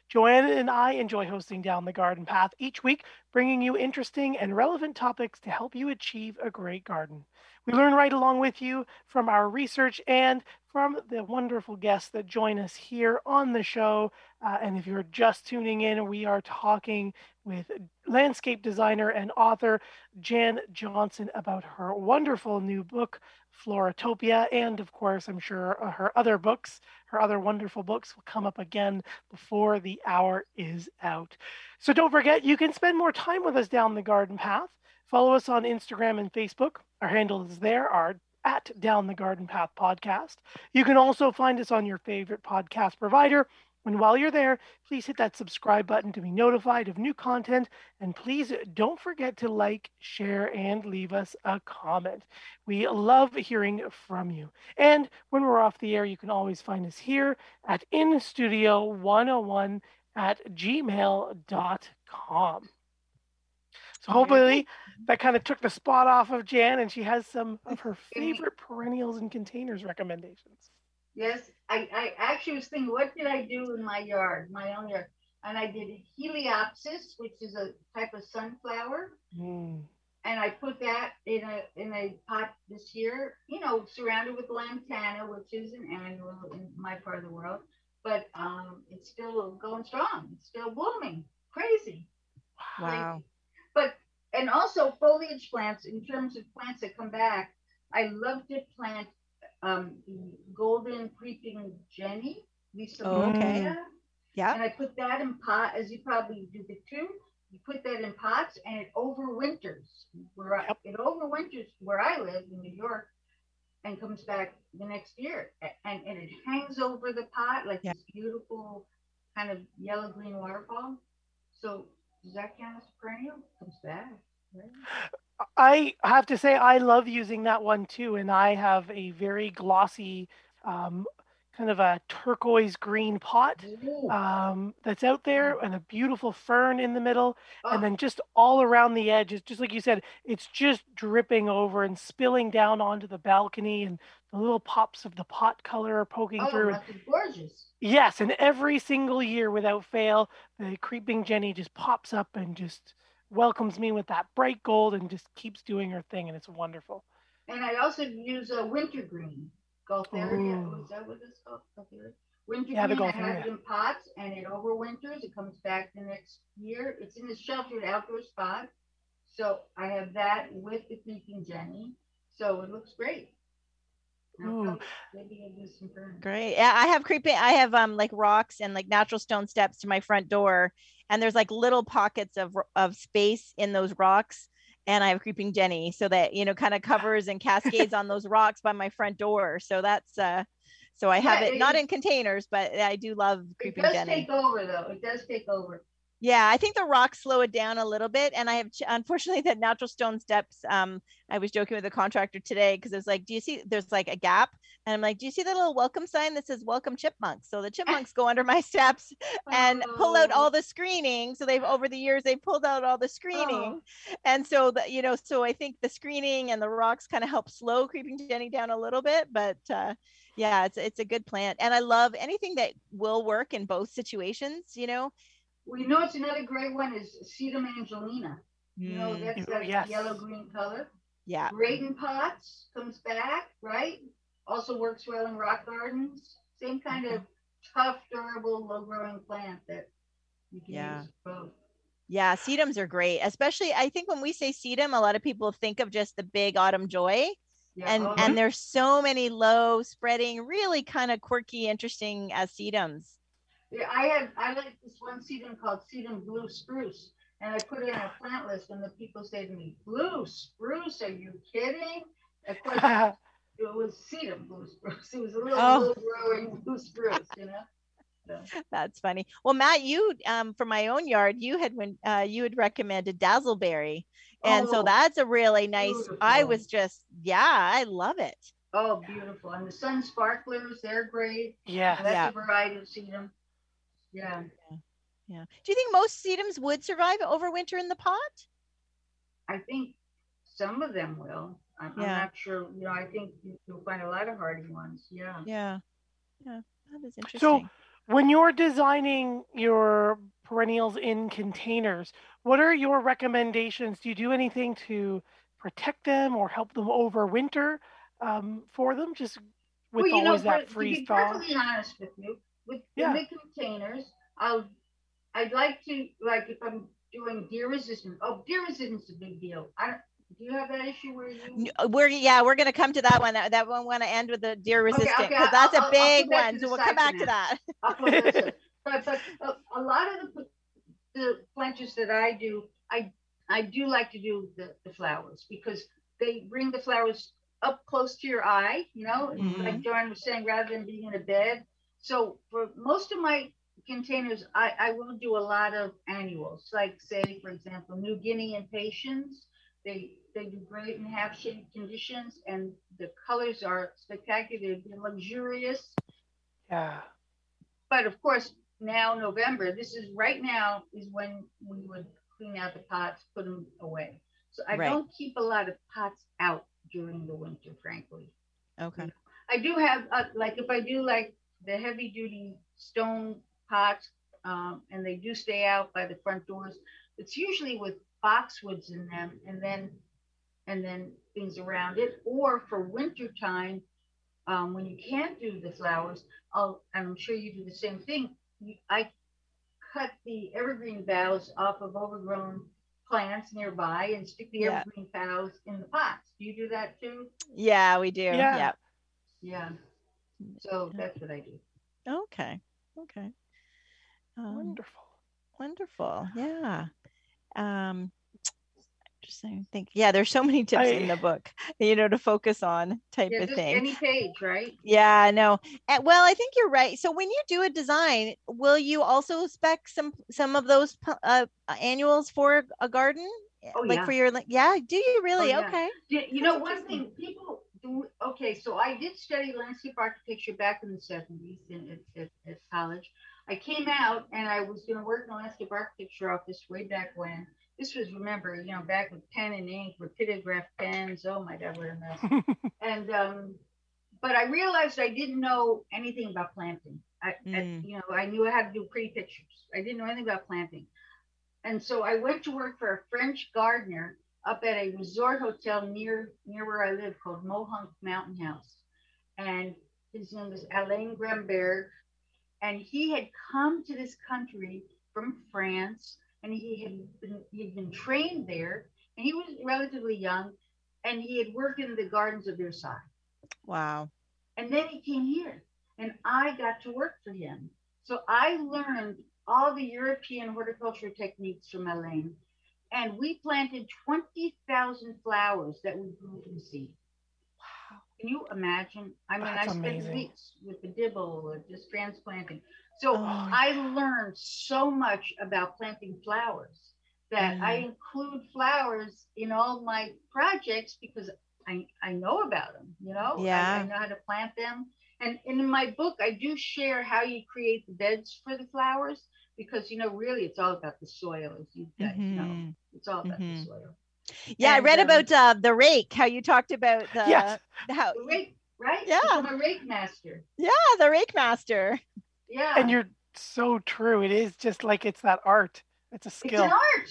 Joanne and I enjoy hosting Down the Garden Path each week bringing you interesting and relevant topics to help you achieve a great garden. We learn right along with you from our research and from the wonderful guests that join us here on the show. Uh, and if you're just tuning in, we are talking with landscape designer and author Jan Johnsen about her wonderful new book, Floratopia. And of course, I'm sure uh, her other books, her other wonderful books, will come up again before the hour is out. So don't forget, you can spend more time with us down the garden path. Follow us on Instagram and Facebook. Our handles there are at Down the Garden Path Podcast. You can also find us on your favorite podcast provider. And while you're there, please hit that subscribe button to be notified of new content. And please don't forget to like, share, and leave us a comment. We love hearing from you. And when we're off the air, you can always find us here at InStudio101 at gmail.com. So hopefully that kind of took the spot off of Jan and she has some of her favorite perennials and containers recommendations. Yes, I, I actually was thinking, what did I do in my yard, my own yard? And I did Heliopsis, which is a type of sunflower, Mm. and I put that in a in a pot this year. You know, surrounded with lantana, which is an annual in my part of the world, but um, it's still going strong. It's still blooming. Crazy. wow But and also foliage plants. In terms of plants that come back, I love to plant um, golden creeping Jenny. Lisa Oh, okay. Yeah And I put that in pot, as you probably do the too. You put that in pots, and it overwinters. Where I, Yep. it overwinters where I live in New York, and comes back the next year. And and it hangs over the pot like Yeah. this beautiful kind of yellow green waterfall. So does that count as perennial? Comes back. Right? I have to say I love using that one too, and I have a very glossy, um, kind of a turquoise green pot um, that's out there, and a beautiful fern in the middle, Oh, and then just all around the edges, just like you said, it's just dripping over and spilling down onto the balcony, and little pops of the pot color are poking oh, through. that's gorgeous. Yes, and every single year without fail, the creeping Jenny just pops up and just welcomes me with that bright gold and just keeps doing her thing, and it's wonderful. And I also use a wintergreen Gaultheria. Ooh. Was that what it's called? Wintergreen. Yeah, the I have it in pots and it overwinters. It comes back the next year. It's in the sheltered outdoor spot. So I have that with the creeping Jenny. So it looks great. I'll Ooh. probably- Maybe I'll do some ferns. Great. Yeah, I have creeping. I have um like rocks and like natural stone steps to my front door, and there's like little pockets of of space in those rocks. And I have creeping Jenny, so that you know, kind of covers and cascades on those rocks by my front door. So that's uh, so I have Yeah, it not it- in containers, but I do love It creeping does Jenny. take over though. It does take over. Yeah, I think the rocks slow it down a little bit. And I have, unfortunately, that natural stone steps. Um, I was joking with the contractor today because it's like, do you see there's like a gap? And I'm like, do you see the little welcome sign that says welcome chipmunks? So the chipmunks go under my steps and pull out Oh. all the screening. So they've, over the years, they pulled out all the screening. And so that, you know, so I think the screening and the rocks kind of help slow creeping Jenny down a little bit. But uh, yeah, it's, it's a good plant. And I love anything that will work in both situations, you know? We know it's another great one is Sedum Angelina. You know, Mm, that's Oh, that yes. yellow green color. yeah. Great in pots, comes back, right? Also works well in rock gardens. Same kind of tough, durable, low growing plant that you can Yeah. use both. Yeah, sedums are great. Especially, I think when we say sedum, a lot of people think of just the big autumn joy, Yeah. and oh, and there's so many low spreading, really kind of quirky, interesting as sedums. Yeah, I had I like this one sedum called sedum blue spruce. And I put it in a plant list and the people say to me, Blue spruce, are you kidding? Of course it was sedum blue spruce. It was a little Oh. growing blue spruce, you know? So, That's funny. Well, Matt, you um for my own yard, you had when uh you had recommended dazzleberry, and so Oh, that's a really nice. I was just yeah, I love it. oh, beautiful. And the sun sparklers, they're great. yeah. That's Yeah. a variety of sedum. Yeah. Yeah. Do you think most sedums would survive overwinter in the pot? I think some of them will. I'm, I'm Yeah. not sure. You know, I think you- you'll find a lot of hardy ones. Yeah. Yeah. Yeah. That is interesting. So, when you're designing your perennials in containers, what are your recommendations? Do you do anything to protect them or help them overwinter um, for them? Just with well, you know, always for- that to freeze be thaw. perfectly honest with you, with Yeah. in the containers, I'll, I'd like to, like, if I'm doing deer resistance. Oh, deer resistance is a big deal. I don't. Do you have that issue where you? Uh, We're yeah, we're gonna come to that one. That, that one want to end with the deer resistant because I'll- that's I'll- a I'll big put that to one. So we'll come for back to now. that. I'll put this in. But, but a, a lot of the the planters that I do, I I do like to do the, the flowers because they bring the flowers up close to your eye, you know, like John was saying, rather than being in a bed. So for most of my containers, I, I will do a lot of annuals, like say, for example, New Guinea impatiens. They they do great in half shade conditions and the colors are spectacular, they're luxurious Yeah. but of course now November, this is right now is when we would clean out the pots, put them away. So I Right. don't keep a lot of pots out during the winter, frankly. Okay. I do have uh, like if I do like the heavy duty stone pots, um, and they do stay out by the front doors. It's usually with boxwoods in them, and then and then things around it. Or for winter time, um, when you can't do the flowers, I'll and I'm sure you do the same thing. You, I cut the evergreen boughs off of overgrown plants nearby and stick the Yeah. evergreen boughs in the pots. Do you do that too? Yeah, we do. Yeah. Yeah. Yeah. So that's what I do. Okay. Okay. Um, Wonderful. wonderful. Yeah. Um, Just saying, think. Yeah, there's so many tips I- in the book, you know, to focus on type Yeah, of thing. any page, right? Yeah, no. Uh, well, I think you're right. So when you do a design, will you also spec some some of those uh, annuals for a garden? Oh, like yeah. for your li- yeah, do you really? yeah. Okay. You, you know, one thing people do. Okay, so I did study landscape architecture back in the seventies in at, at, college. I came out and I was going to work in the landscape architecture office way back when. This was remember, you know, back with pen and ink, rapidograph pens. Oh my God, what a mess! and um, but I realized I didn't know anything about planting. I, I, Mm. you know, I knew how to do pretty pictures. I didn't know anything about planting. And so I went to work for a French gardener up at a resort hotel near near where I live called Mohonk Mountain House. And his name was Alain Gramberg. And he had come to this country from France and he had been he had been trained there and he was relatively young and he had worked in the gardens of Versailles. Wow. And then he came here and I got to work for him. So I learned all the European horticultural techniques from Elaine. And we planted 20,000 flowers that we grew from seed. Wow. Can you imagine? I mean, That's I spent amazing. weeks with the dibble or just transplanting. So Oh, I learned so much about planting flowers that I Mm. include flowers in all my projects because I, I know about them, you know? I- I, know how to plant them. And, and in my book, I do share how you create the beds for the flowers because, you know, really it's all about the soil, as you guys know. Mhm. It's all about Mhm. the soil. Yeah, I read um, about uh, the rake. How you talked about the Yes. how The rake, right? Yeah. I'm a rake master. yeah the rake master. Yeah. and you're so true. It is just like it's that art. It's a skill it's an art.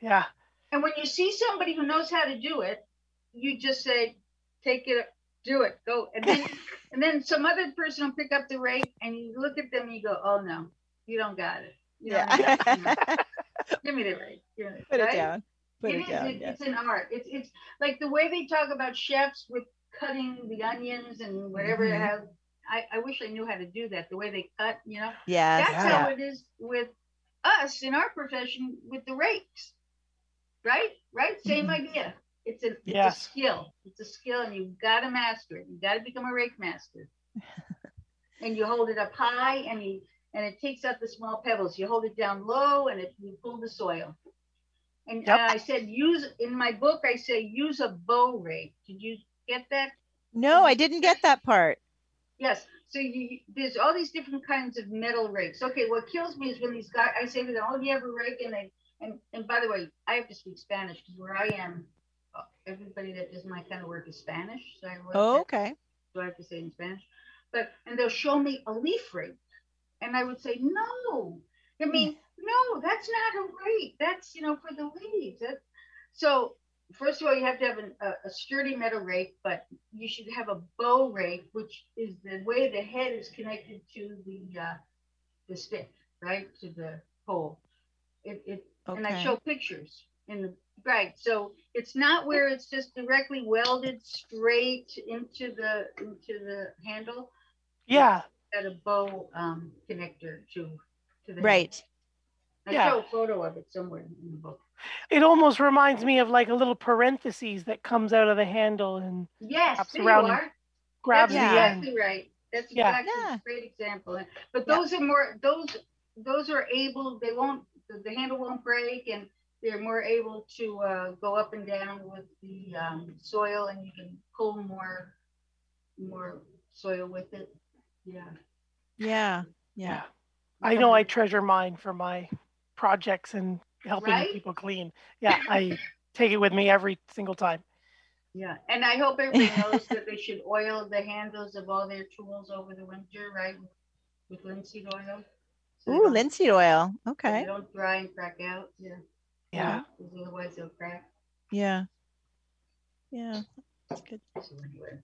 Yeah. And when you see somebody who knows how to do it, you just say, take it, do it, go. And then and then some other person will pick up the rake and you look at them and you go, oh no, you don't got it. You don't Yeah. got it. Give me the rake. Give me the- Put it down. Put It it is, down. it- yeah. It's an art. It's it's like the way they talk about chefs with cutting the onions and whatever they Mhm. have. I, I wish I knew how to do that. The way they cut, you know. Yeah. That's Yeah. how it is with us in our profession with the rakes. Right? Right? Same Mhm. idea. It's a, it's Yes. a skill. It's a skill and you've got to master it. You've got to become a rake master. and you hold it up high and you and it takes out the small pebbles. You hold it down low and it you pull the soil. And, Yep. and I said use in my book I say use a bow rake. Did you get that? No, I didn't get that part. Yes. So you, there's all these different kinds of metal rakes. Okay, what kills me is when these guys, I say to them, "Oh, do you have a rake?" And they, and and by the way, I have to speak Spanish because where I am, uh, everybody that does my kind of work is Spanish. So I Oh, okay. so I have to say it in Spanish. But and they'll show me a leaf rake, and I would say, "No, I mean, no, that's not a rake. That's you know for the leaves." That, so first of all, you have to have an, a, a sturdy metal rake, but you should have a bow rake, which is the way the head is connected to the uh, the stick, right to the pole. It, it and I show pictures in the right. So it's not where it's just directly welded straight into the into the handle. Yeah. Got a bow um, connector to to the head. Right. I Yeah. show a photo of it somewhere in the book. It almost reminds me of like a little parentheses that comes out of the handle and Yes, Wraps there you around and grabs That's the Yeah. end. exactly right. That's exactly Yeah. a great example. But Yeah. those are more those those are able. They won't. The, the handle won't break, and they're more able to uh, go up and down with the um, soil, and you can pull more more soil with it. Yeah. Yeah. Yeah. Yeah. I know I treasure mine for my projects and helping Right? people clean. Yeah, I take it with me every single time. Yeah, and I hope everybody knows that they should oil the handles of all their tools over the winter, right? With linseed oil. So Ooh, linseed oil. Okay. They don't dry and crack out. Yeah. Yeah. Because otherwise they'll crack. Yeah. Yeah. That's good. So anyway.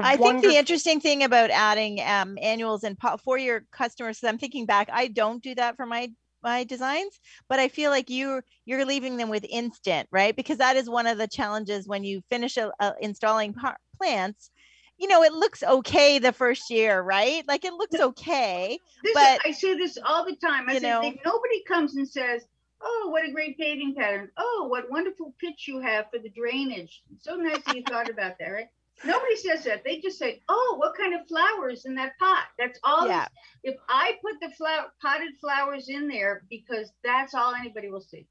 I think the interesting thing about adding um, annuals and po- for your customers, I'm thinking back, I don't do that for my my designs, but I feel like you you're leaving them with instant, right? Because that is one of the challenges when you finish a, a installing par- plants. You know, it looks okay the first year, right? Like it looks okay. This But- I say this all the time. I you say know- nobody comes and says, Oh, what a great paving pattern. Oh, what wonderful pitch you have for the drainage. So nice that you thought about that, right? Nobody says that. They just say, "Oh, what kind of flowers in that pot?" That's all. Yeah. If I put the flower potted flowers in there, because that's all anybody will see.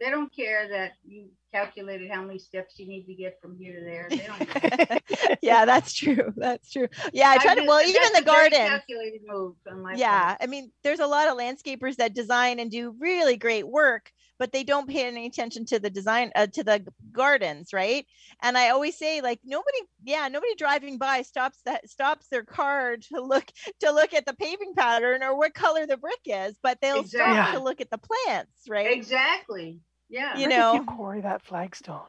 They don't care that you calculated how many steps you need to get from here to there. They don't. care. yeah, that's true. That's true. Yeah, I try to. just- Well, even the garden. Calculated move on my Yeah, part. I mean, there's a lot of landscapers that design and do really great work, but they don't pay any attention to the design uh, to the gardens, right? And I always say, like, nobody, yeah, nobody driving by stops that stops their car to look to look at the paving pattern or what color the brick is, but they'll stop to look at the plants, right? Exactly. Yeah. You Where know. you quarry that flagstone?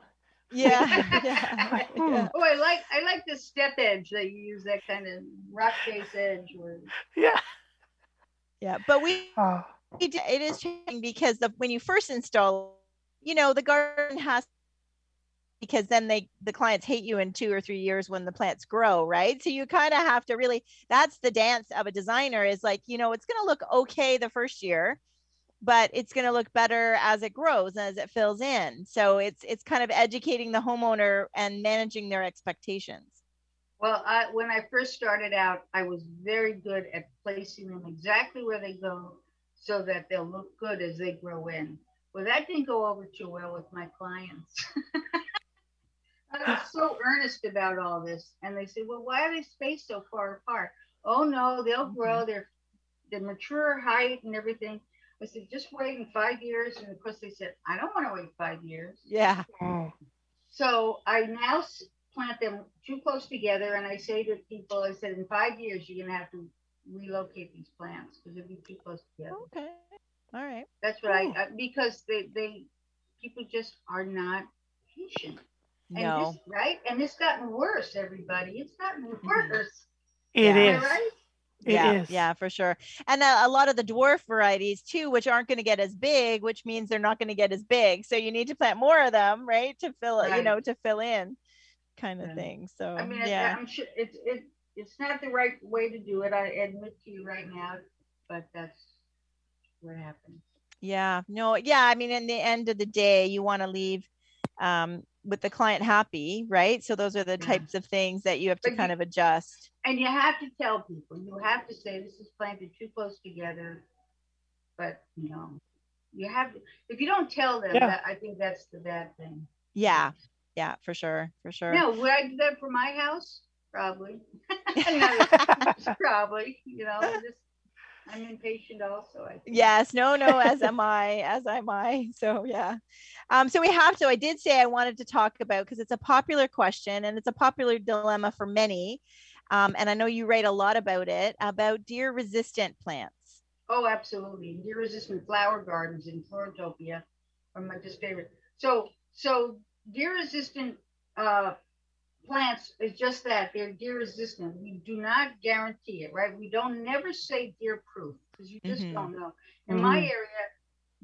Yeah, yeah, yeah. Oh, I like I like the step edge that you use that kind of rock face edge where Yeah. yeah. But we Oh, it is changing because the when you first install you know the garden has because then they the clients hate you in two or three years when the plants grow right? So you kind of have to really that's the dance of a designer is like you know it's going to look okay the first year but it's going to look better as it grows and as it fills in. So it's it's kind of educating the homeowner and managing their expectations. Well, I, when I first started out, I was very good at placing them exactly where they go so that they'll look good as they grow in. Well, that didn't go over too well with my clients. I was so earnest about all this. And they said, well, why are they spaced so far apart? Oh, no, they'll mm-hmm. grow. They're, they're mature height and everything. I said, just wait in five years. And of course, they said, I don't want to wait five years. yeah. So I now plant them too close together, and I say to people, I said, in five years, you're gonna have to relocate these plants because they'll be too close together. okay all right That's what I, I because they they people just are not patient. And no this, right? And it's gotten worse, everybody. It's gotten mm-hmm. worse. It Yeah. Is. right? It yeah, is. yeah, for sure. And a, a lot of the dwarf varieties too, which aren't going to get as big, which means they're not going to get as big. So you need to plant more of them, right, to fill, you know, to fill in, kind of Yeah. thing. So I mean, yeah, I'm sure it's it it's not the right way to do it. I admit to you right now, but that's what happens. yeah, no, yeah. I mean, in the end of the day, you want to leave um, with the client happy, right? So those are the Yeah. types of things that you have to But you- kind of adjust. And you have to tell people, you have to say this is planted too close together. But you know, you have to, if you don't tell them Yeah. that, I think that's the bad thing. Yeah, yeah, for sure, for sure. No, would I do that for my house? Probably. Probably, you know, just, I'm impatient also. I think. Yes, no, no, as am I, as am I. So yeah. Um, so we have to, I did say I wanted to talk about because it's a popular question and it's a popular dilemma for many. Um, and I know you write a lot about it, about deer resistant plants. Oh, absolutely. Deer resistant flower gardens in Floratopia are my just favorite. So, so deer resistant uh, plants is just that they're deer resistant. We do not guarantee it, right? We don't never say deer proof because you just Mhm. don't know. In my Mhm. area,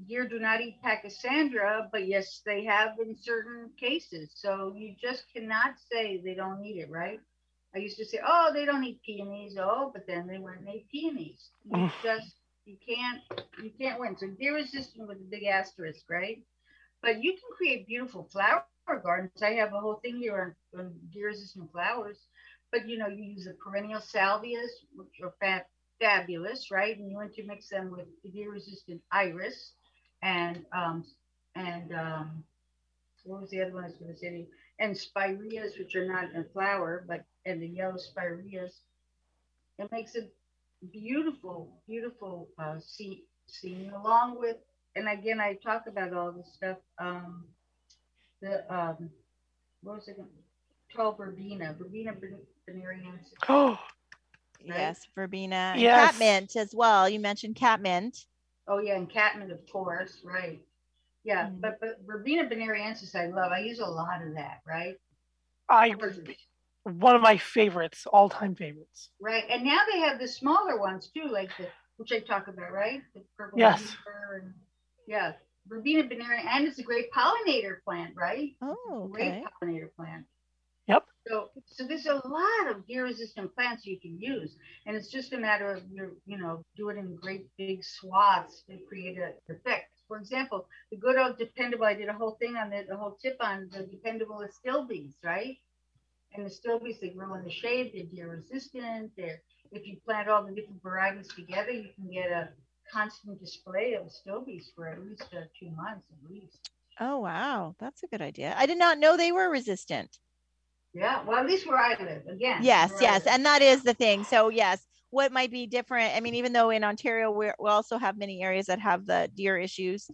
deer do not eat pachysandra, but yes, they have in certain cases. So you just cannot say they don't eat it, right? I used to say, oh, they don't eat peonies. Oh, but then they went and ate peonies. You Mm. just you can't you can't win. So deer resistant with a big asterisk, right? But you can create beautiful flower gardens. I have a whole thing here on, on deer resistant flowers. But you know, you use the perennial salvias, which are fa- fabulous, right? And you intermix them with the deer resistant iris and um and um what was the other one I was going to say? And spireas, which are not in flower, but and the yellow spireas. It makes a beautiful, beautiful uh, scene, scene along with, and again, I talk about all this stuff. Um, the um, what was it? Tall verbena, verbena bonariensis. Oh, Yes, verbena, Yes. catmint as well. You mentioned catmint. Oh yeah, and catmint, of course, right? Yeah, Mhm. but but verbena bonariensis, I love. I use a lot of that, right? I one of my favorites, all time favorites. Right, and now they have the smaller ones too, like the which I talk about, right? The purple Yes. and yeah, verbena venerea, and it's a great pollinator plant, right? Oh, Great pollinator plant. Yep. So so there's a lot of deer resistant plants you can use, and it's just a matter of you you know do it in great big swaths to create a effect. For example, the good old dependable, I did a whole thing on the, the whole tip on the dependable astilbes, right? And the astilbes, they grow in the shade, they're deer resistant. They're, if you plant all the different varieties together, you can get a constant display of astilbes for at least uh, two months at least. Oh, wow. That's a good idea. I did not know they were resistant. Yeah, well, at least where I live, again. Yes, yes. And that is the thing. So, yes, what might be different? I mean, even though in Ontario, we're, we also have many areas that have the deer issues,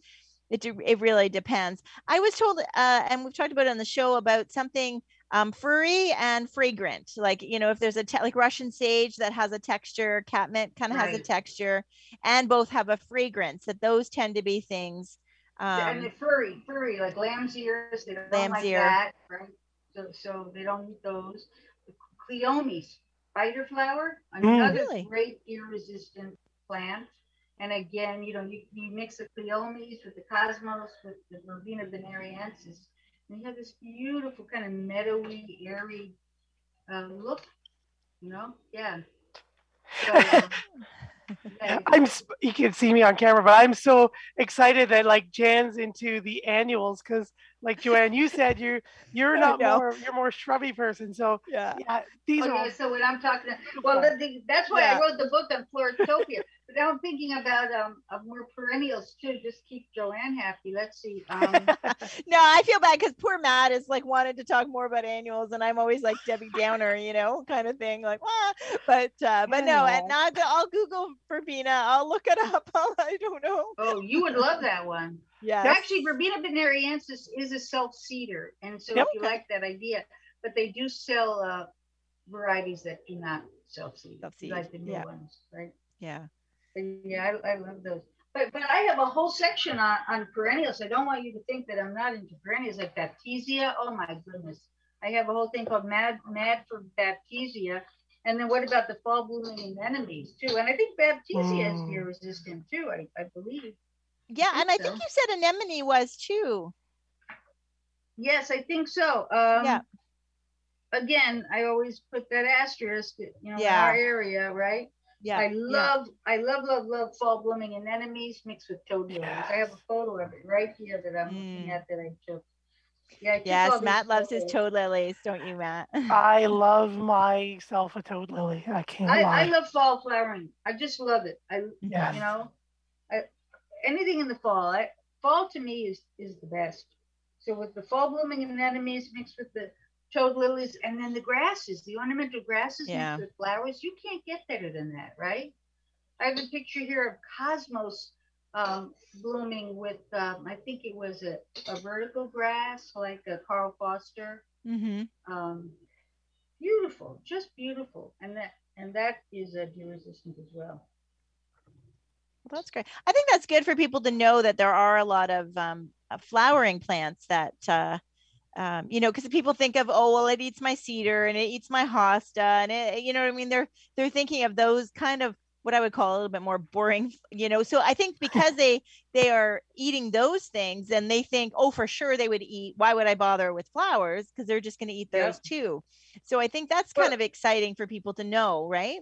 it, it really depends. I was told, uh, and we've talked about it on the show about something um, furry and fragrant. Like, you know, if there's a, te- like Russian sage that has a texture, catmint kind of has a texture, and both have a fragrance, that those tend to be things. And Um, the furry, furry, like lamb's ears, they don't Lamb's like ear. that, right? So, so they don't eat those. Cleomes, spider flower, another Really? great ear-resistant plant. And again, you know, you, you mix the Cleomes with the Cosmos, with the Verbena bonariensis, and you have this beautiful kind of meadowy, airy uh, look. You know, yeah. So, um, yeah, I'm you can see me on camera, but I'm so excited that like Jan's into the annuals because like Joanne, you said you're you're not more you're more shrubby person. So yeah. yeah, these Oh, are all yeah, so what I'm talking, about. well, the, the, that's why Yeah. I wrote the book on Floratopia. But now I'm thinking about um of more perennials too. Just keep Joanne happy. Let's see. Um, no, I feel bad because poor Matt is like wanted to talk more about annuals, and I'm always like Debbie Downer, you know, kind of thing. Like, ah. but uh, but no, and not. I'll Google Verbena. I'll look it up. I'll, I don't know. oh, you would love that one. Yeah. Actually, Verbena bonariensis is a self seeder, and so if you like that idea, but they do sell uh, varieties that do not self seed, Self-seed, like the new yeah. ones, right? Yeah. And yeah, I, I love those. But but I have a whole section on, on perennials. I don't want you to think that I'm not into perennials like Baptisia. Oh my goodness. I have a whole thing called Mad Mad for Baptisia. And then what about the fall blooming anemones too? And I think Baptisia is Mm. deer resistant too, I, I believe. Yeah, and I think think so. you said anemone was too. Yes, I think so. Um, Yeah. Again, I always put that asterisk, you know, in Yeah. our area, right? Yeah. I yeah. love, I love, love, love fall blooming anemones mixed with toad lilies. I have a photo of it right here that I'm looking Mm. at that I took. Yeah. I Yes, Matt loves his toad lilies, don't you, Matt? I love myself a toad lily. I can't I, lie. I love fall flowering. I just love it. I, Yes. you know, I, anything in the fall. I, fall to me is is the best. So with the fall blooming anemones mixed with the toad lilies and then the grasses, the ornamental grasses Yeah. with flowers, you can't get better than that, right? I have a picture here of cosmos um, blooming with, um, I think it was a, a vertical grass like a Karl Foerster. Mm-hmm. Um, beautiful, just beautiful, and that and that is a deer resistant as well. Well, that's great. I think that's good for people to know that there are a lot of um, uh, flowering plants that, uh, um, you know, because people think of, oh, well, it eats my cedar and it eats my hosta, and it, you know what I mean. They're they're thinking of those kind of what I would call a little bit more boring, you know. So I think because they they are eating those things, and they think, oh, for sure they would eat. Why would I bother with flowers? Because they're just going to eat Yeah. those too. So I think that's kind Well- of exciting for people to know, right?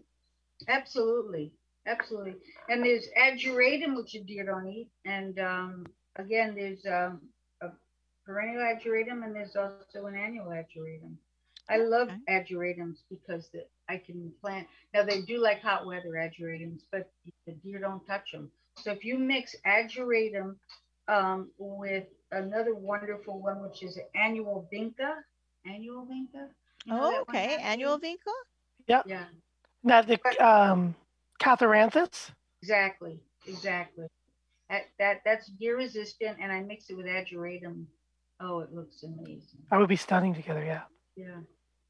Absolutely, absolutely. And there's ageratum, which a deer don't eat, and um, again, there's um, perennial ageratum, and there's also an annual ageratum. I love ageratums because the, I can plant. Now they do like hot weather ageratums, but the deer don't touch them. So if you mix ageratum um, with another wonderful one, which is annual vinca, annual vinca. you know Oh, that one, okay. Annual Vinca. Yep. Yeah. Not the um, Catharanthus. Exactly, exactly. That, that that's deer resistant, and I mix it with ageratum. Oh, it looks amazing. That would be stunning together. Yeah. Yeah.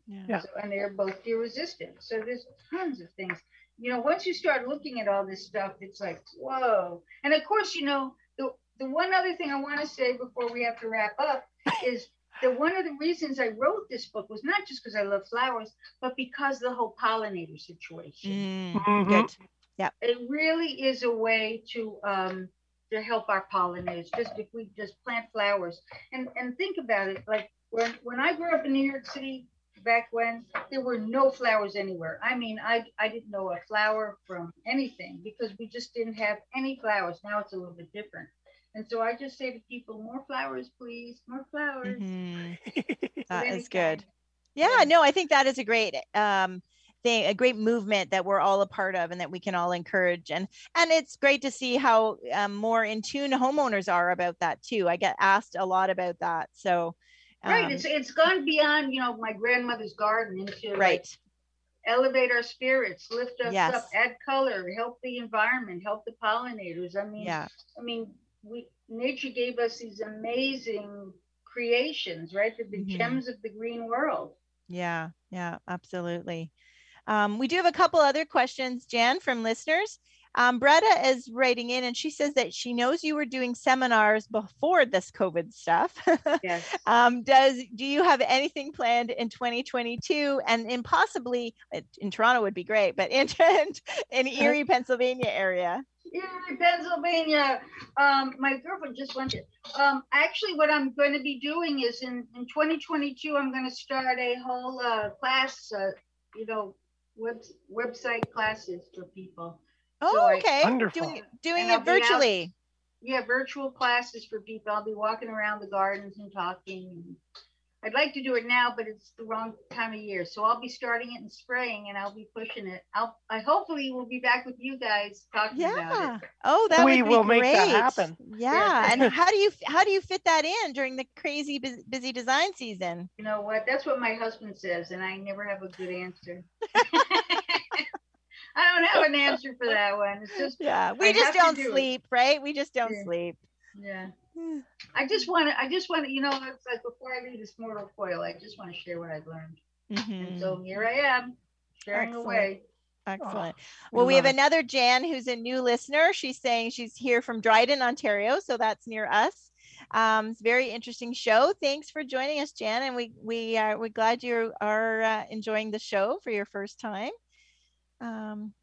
Yeah. Yeah. So, and they're both deer resistant. So there's tons of things. You know, once you start looking at all this stuff, it's like whoa. And of course, you know, the the one other thing I want to say before we have to wrap up is that one of the reasons I wrote this book was not just because I love flowers, but because of the whole pollinator situation. Mm, Mhm. Good. it really is a way to um to help our pollinators just if we just plant flowers and and think about it like when when i grew up in new york city back when there were no flowers anywhere i mean i i didn't know a flower from anything because we just didn't have any flowers now it's a little bit different And so I just say to people, more flowers, please, more flowers. Mhm. of That any is good. Yeah, Yeah. no, I think that is a great um thing, a great movement that we're all a part of and that we can all encourage. And and it's great to see how um, more in tune homeowners are about that too. I get asked a lot about that. So Right. um, It's it's gone beyond, you know, my grandmother's garden into like, right. elevate our spirits, lift us Yes. up, add color, help the environment, help the pollinators. I mean, Yeah. I mean, we nature gave us these amazing creations, right? The, the Mhm. gems of the green world. Yeah, yeah, absolutely. Um, we do have a couple other questions, Jan, from listeners. Um, Bretta is writing in and she says that she knows you were doing seminars before this COVID stuff. Yes. um, does do you have anything planned in 2022 and in possibly in Toronto would be great, but in in Erie, Pennsylvania area? Erie, Pennsylvania. Um, my girlfriend just went to. Um, actually, what I'm going to be doing is in, in 2022, I'm going to start a whole uh, class, uh, you know, web, website classes for people. Oh, I- okay. Wonderful. Doing doing it be out- virtually. Yeah, virtual classes for people. I'll be walking around the gardens and talking. I'd like to do it now, but it's the wrong time of year. So I'll be starting it in spring and I'll be pushing it. I'll I hopefully will be back with you guys talking about Yeah. it. Oh, that We would be will make that happen. Yeah. and how do you how do you fit that in during the crazy bus- busy design season? You know what? That's what my husband says, and I never have a good answer. I don't have an answer for that one. It's just Yeah. We I just don't do it. sleep, right? We just don't Yeah. sleep. yeah. I just want to. I just want to. You know, it's like before I leave this mortal coil, I just want to share what I've learned. Mhm. And so here I am, sharing Excellent. away. Excellent. we Well, we have it. another Jan who's a new listener. She's saying she's here from Dryden, Ontario, so that's near us. Um, it's a very interesting show. Thanks for joining us, Jan, and we we are we're glad you are uh, enjoying the show for your first time. Um,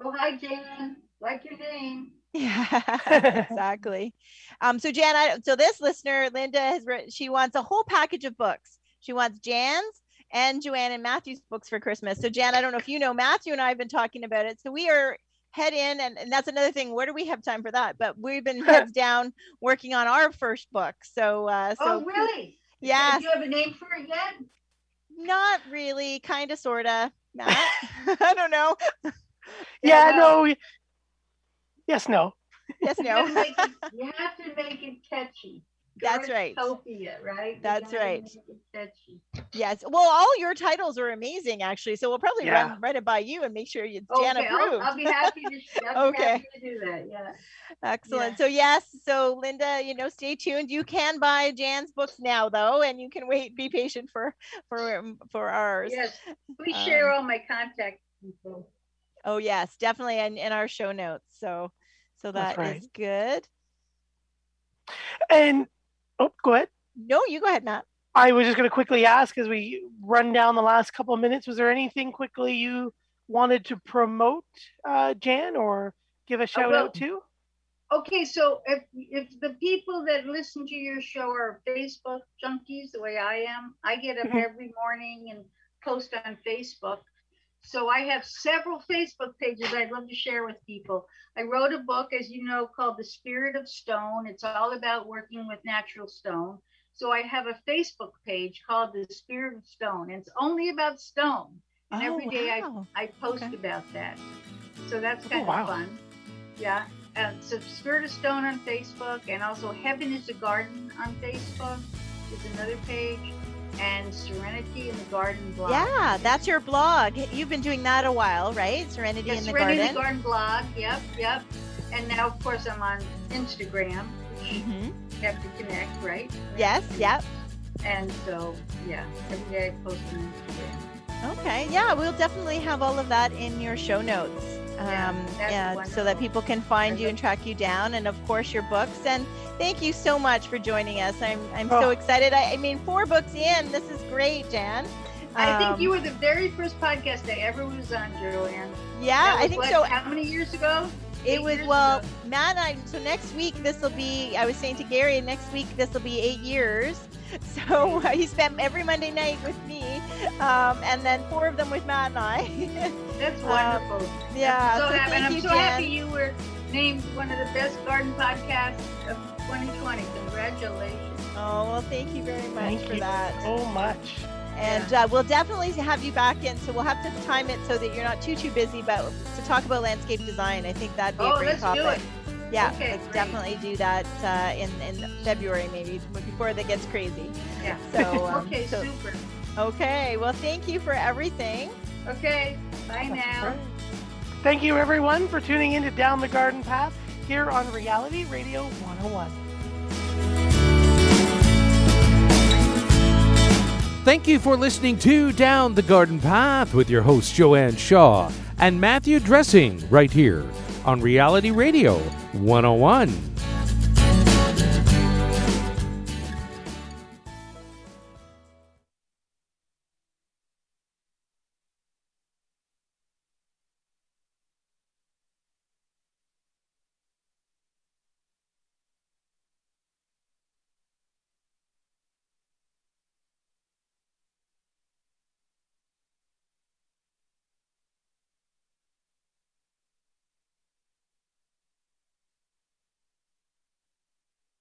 Oh, hi, Jan. Like your name. Yeah, exactly. Um, so Jan, I, so this listener, Linda, has written. She wants a whole package of books. She wants Jan's and Joanne and Matthew's books for Christmas. So Jan, I don't know if you know, Matthew and I have been talking about it. So we are head in, and, and that's another thing. Where do we have time for that? But we've been heads down working on our first book. So uh, so oh, really? yeah, Do you have a name for it yet? not really, kind of, sorta. Matt, I don't know. Yeah, no. no. We- Yes, no. Yes, You have, no. it, you have to make it catchy. That's right. Gartopia, right? That's right. catchy. Yes. Well, all your titles are amazing, actually. So we'll probably Yeah. run, run it by you and make sure it's Jan Okay, I'll. I'll be happy to. I'll Okay. happy to do that. Yeah. Excellent. Yeah. So yes, so Linda, you know, stay tuned. You can buy Jan's books now though, and you can wait, be patient for for um, for ours. Yes. Please share Um, all my contact info. Oh yes, definitely and in our show notes. So so That's that is right. good. And oh, go ahead. No, you go ahead, Matt. I was just going to quickly ask as we run down the last couple of minutes. Was there anything quickly you wanted to promote, uh, Jan, or give a shout will. out to? Okay, so if if the people that listen to your show are Facebook junkies, the way I am, I get up Mhm. every morning and post on Facebook. So I have several Facebook pages I'd love to share with people. I wrote a book, as you know, called The Spirit of Stone. It's all about working with natural stone. So I have a Facebook page called The Spirit of Stone, and it's only about stone. And oh, every day wow. I post Okay. about that. So that's Oh, kind wow. of fun. Yeah. And so Spirit of Stone on Facebook and also Heaven is a Garden on Facebook is another page. And Serenity in the Garden blog. Yeah, that's your blog. You've been doing that a while, right? Serenity in the Serenity Garden. in the Garden blog. Yep, yep. And now of course I'm on Instagram, Mhm. you have to connect, right? Yes, yep. And so yeah, every day I post on Instagram. Okay, yeah, we'll definitely have all of that in your show notes. Um, yeah, so that people can find you and track you down, and of course your books. And thank you so much for joining us. I'm I'm so Oh. excited. I, I mean, four books in, this is great, Jan. I think Um, you were the very first podcast I ever was on, Joanne. Yeah, That I think what, so. How many years ago? It eight was well, ago. Matt. I so next week this will be. I was saying to Gary, next week this will be eight years. So he spent every Monday night with me, um, and then four of them with Matt and I. That's Um, wonderful. yeah, I'm so so happy. thank and I'm you, so Jan. happy you were named one of the best garden podcasts of 2020. Congratulations. Oh, well, thank you very much Thank for you that. so much. And uh, we'll definitely have you back in. So we'll have to time it so that you're not too, too busy, but to talk about landscape design. I think that'd be Oh, a great let's topic. do it. Yeah, Okay, let's great. definitely do that uh, in, in February, maybe before that gets crazy. Yeah. So, um, Okay, so- super. Okay. Well, thank you for everything. Okay, bye now. Thank you, everyone, for tuning in to Down the Garden Path here on Reality Radio 101. Thank you for listening to Down the Garden Path with your host Joanne Shaw and Matthew Dressing right here on Reality Radio 101.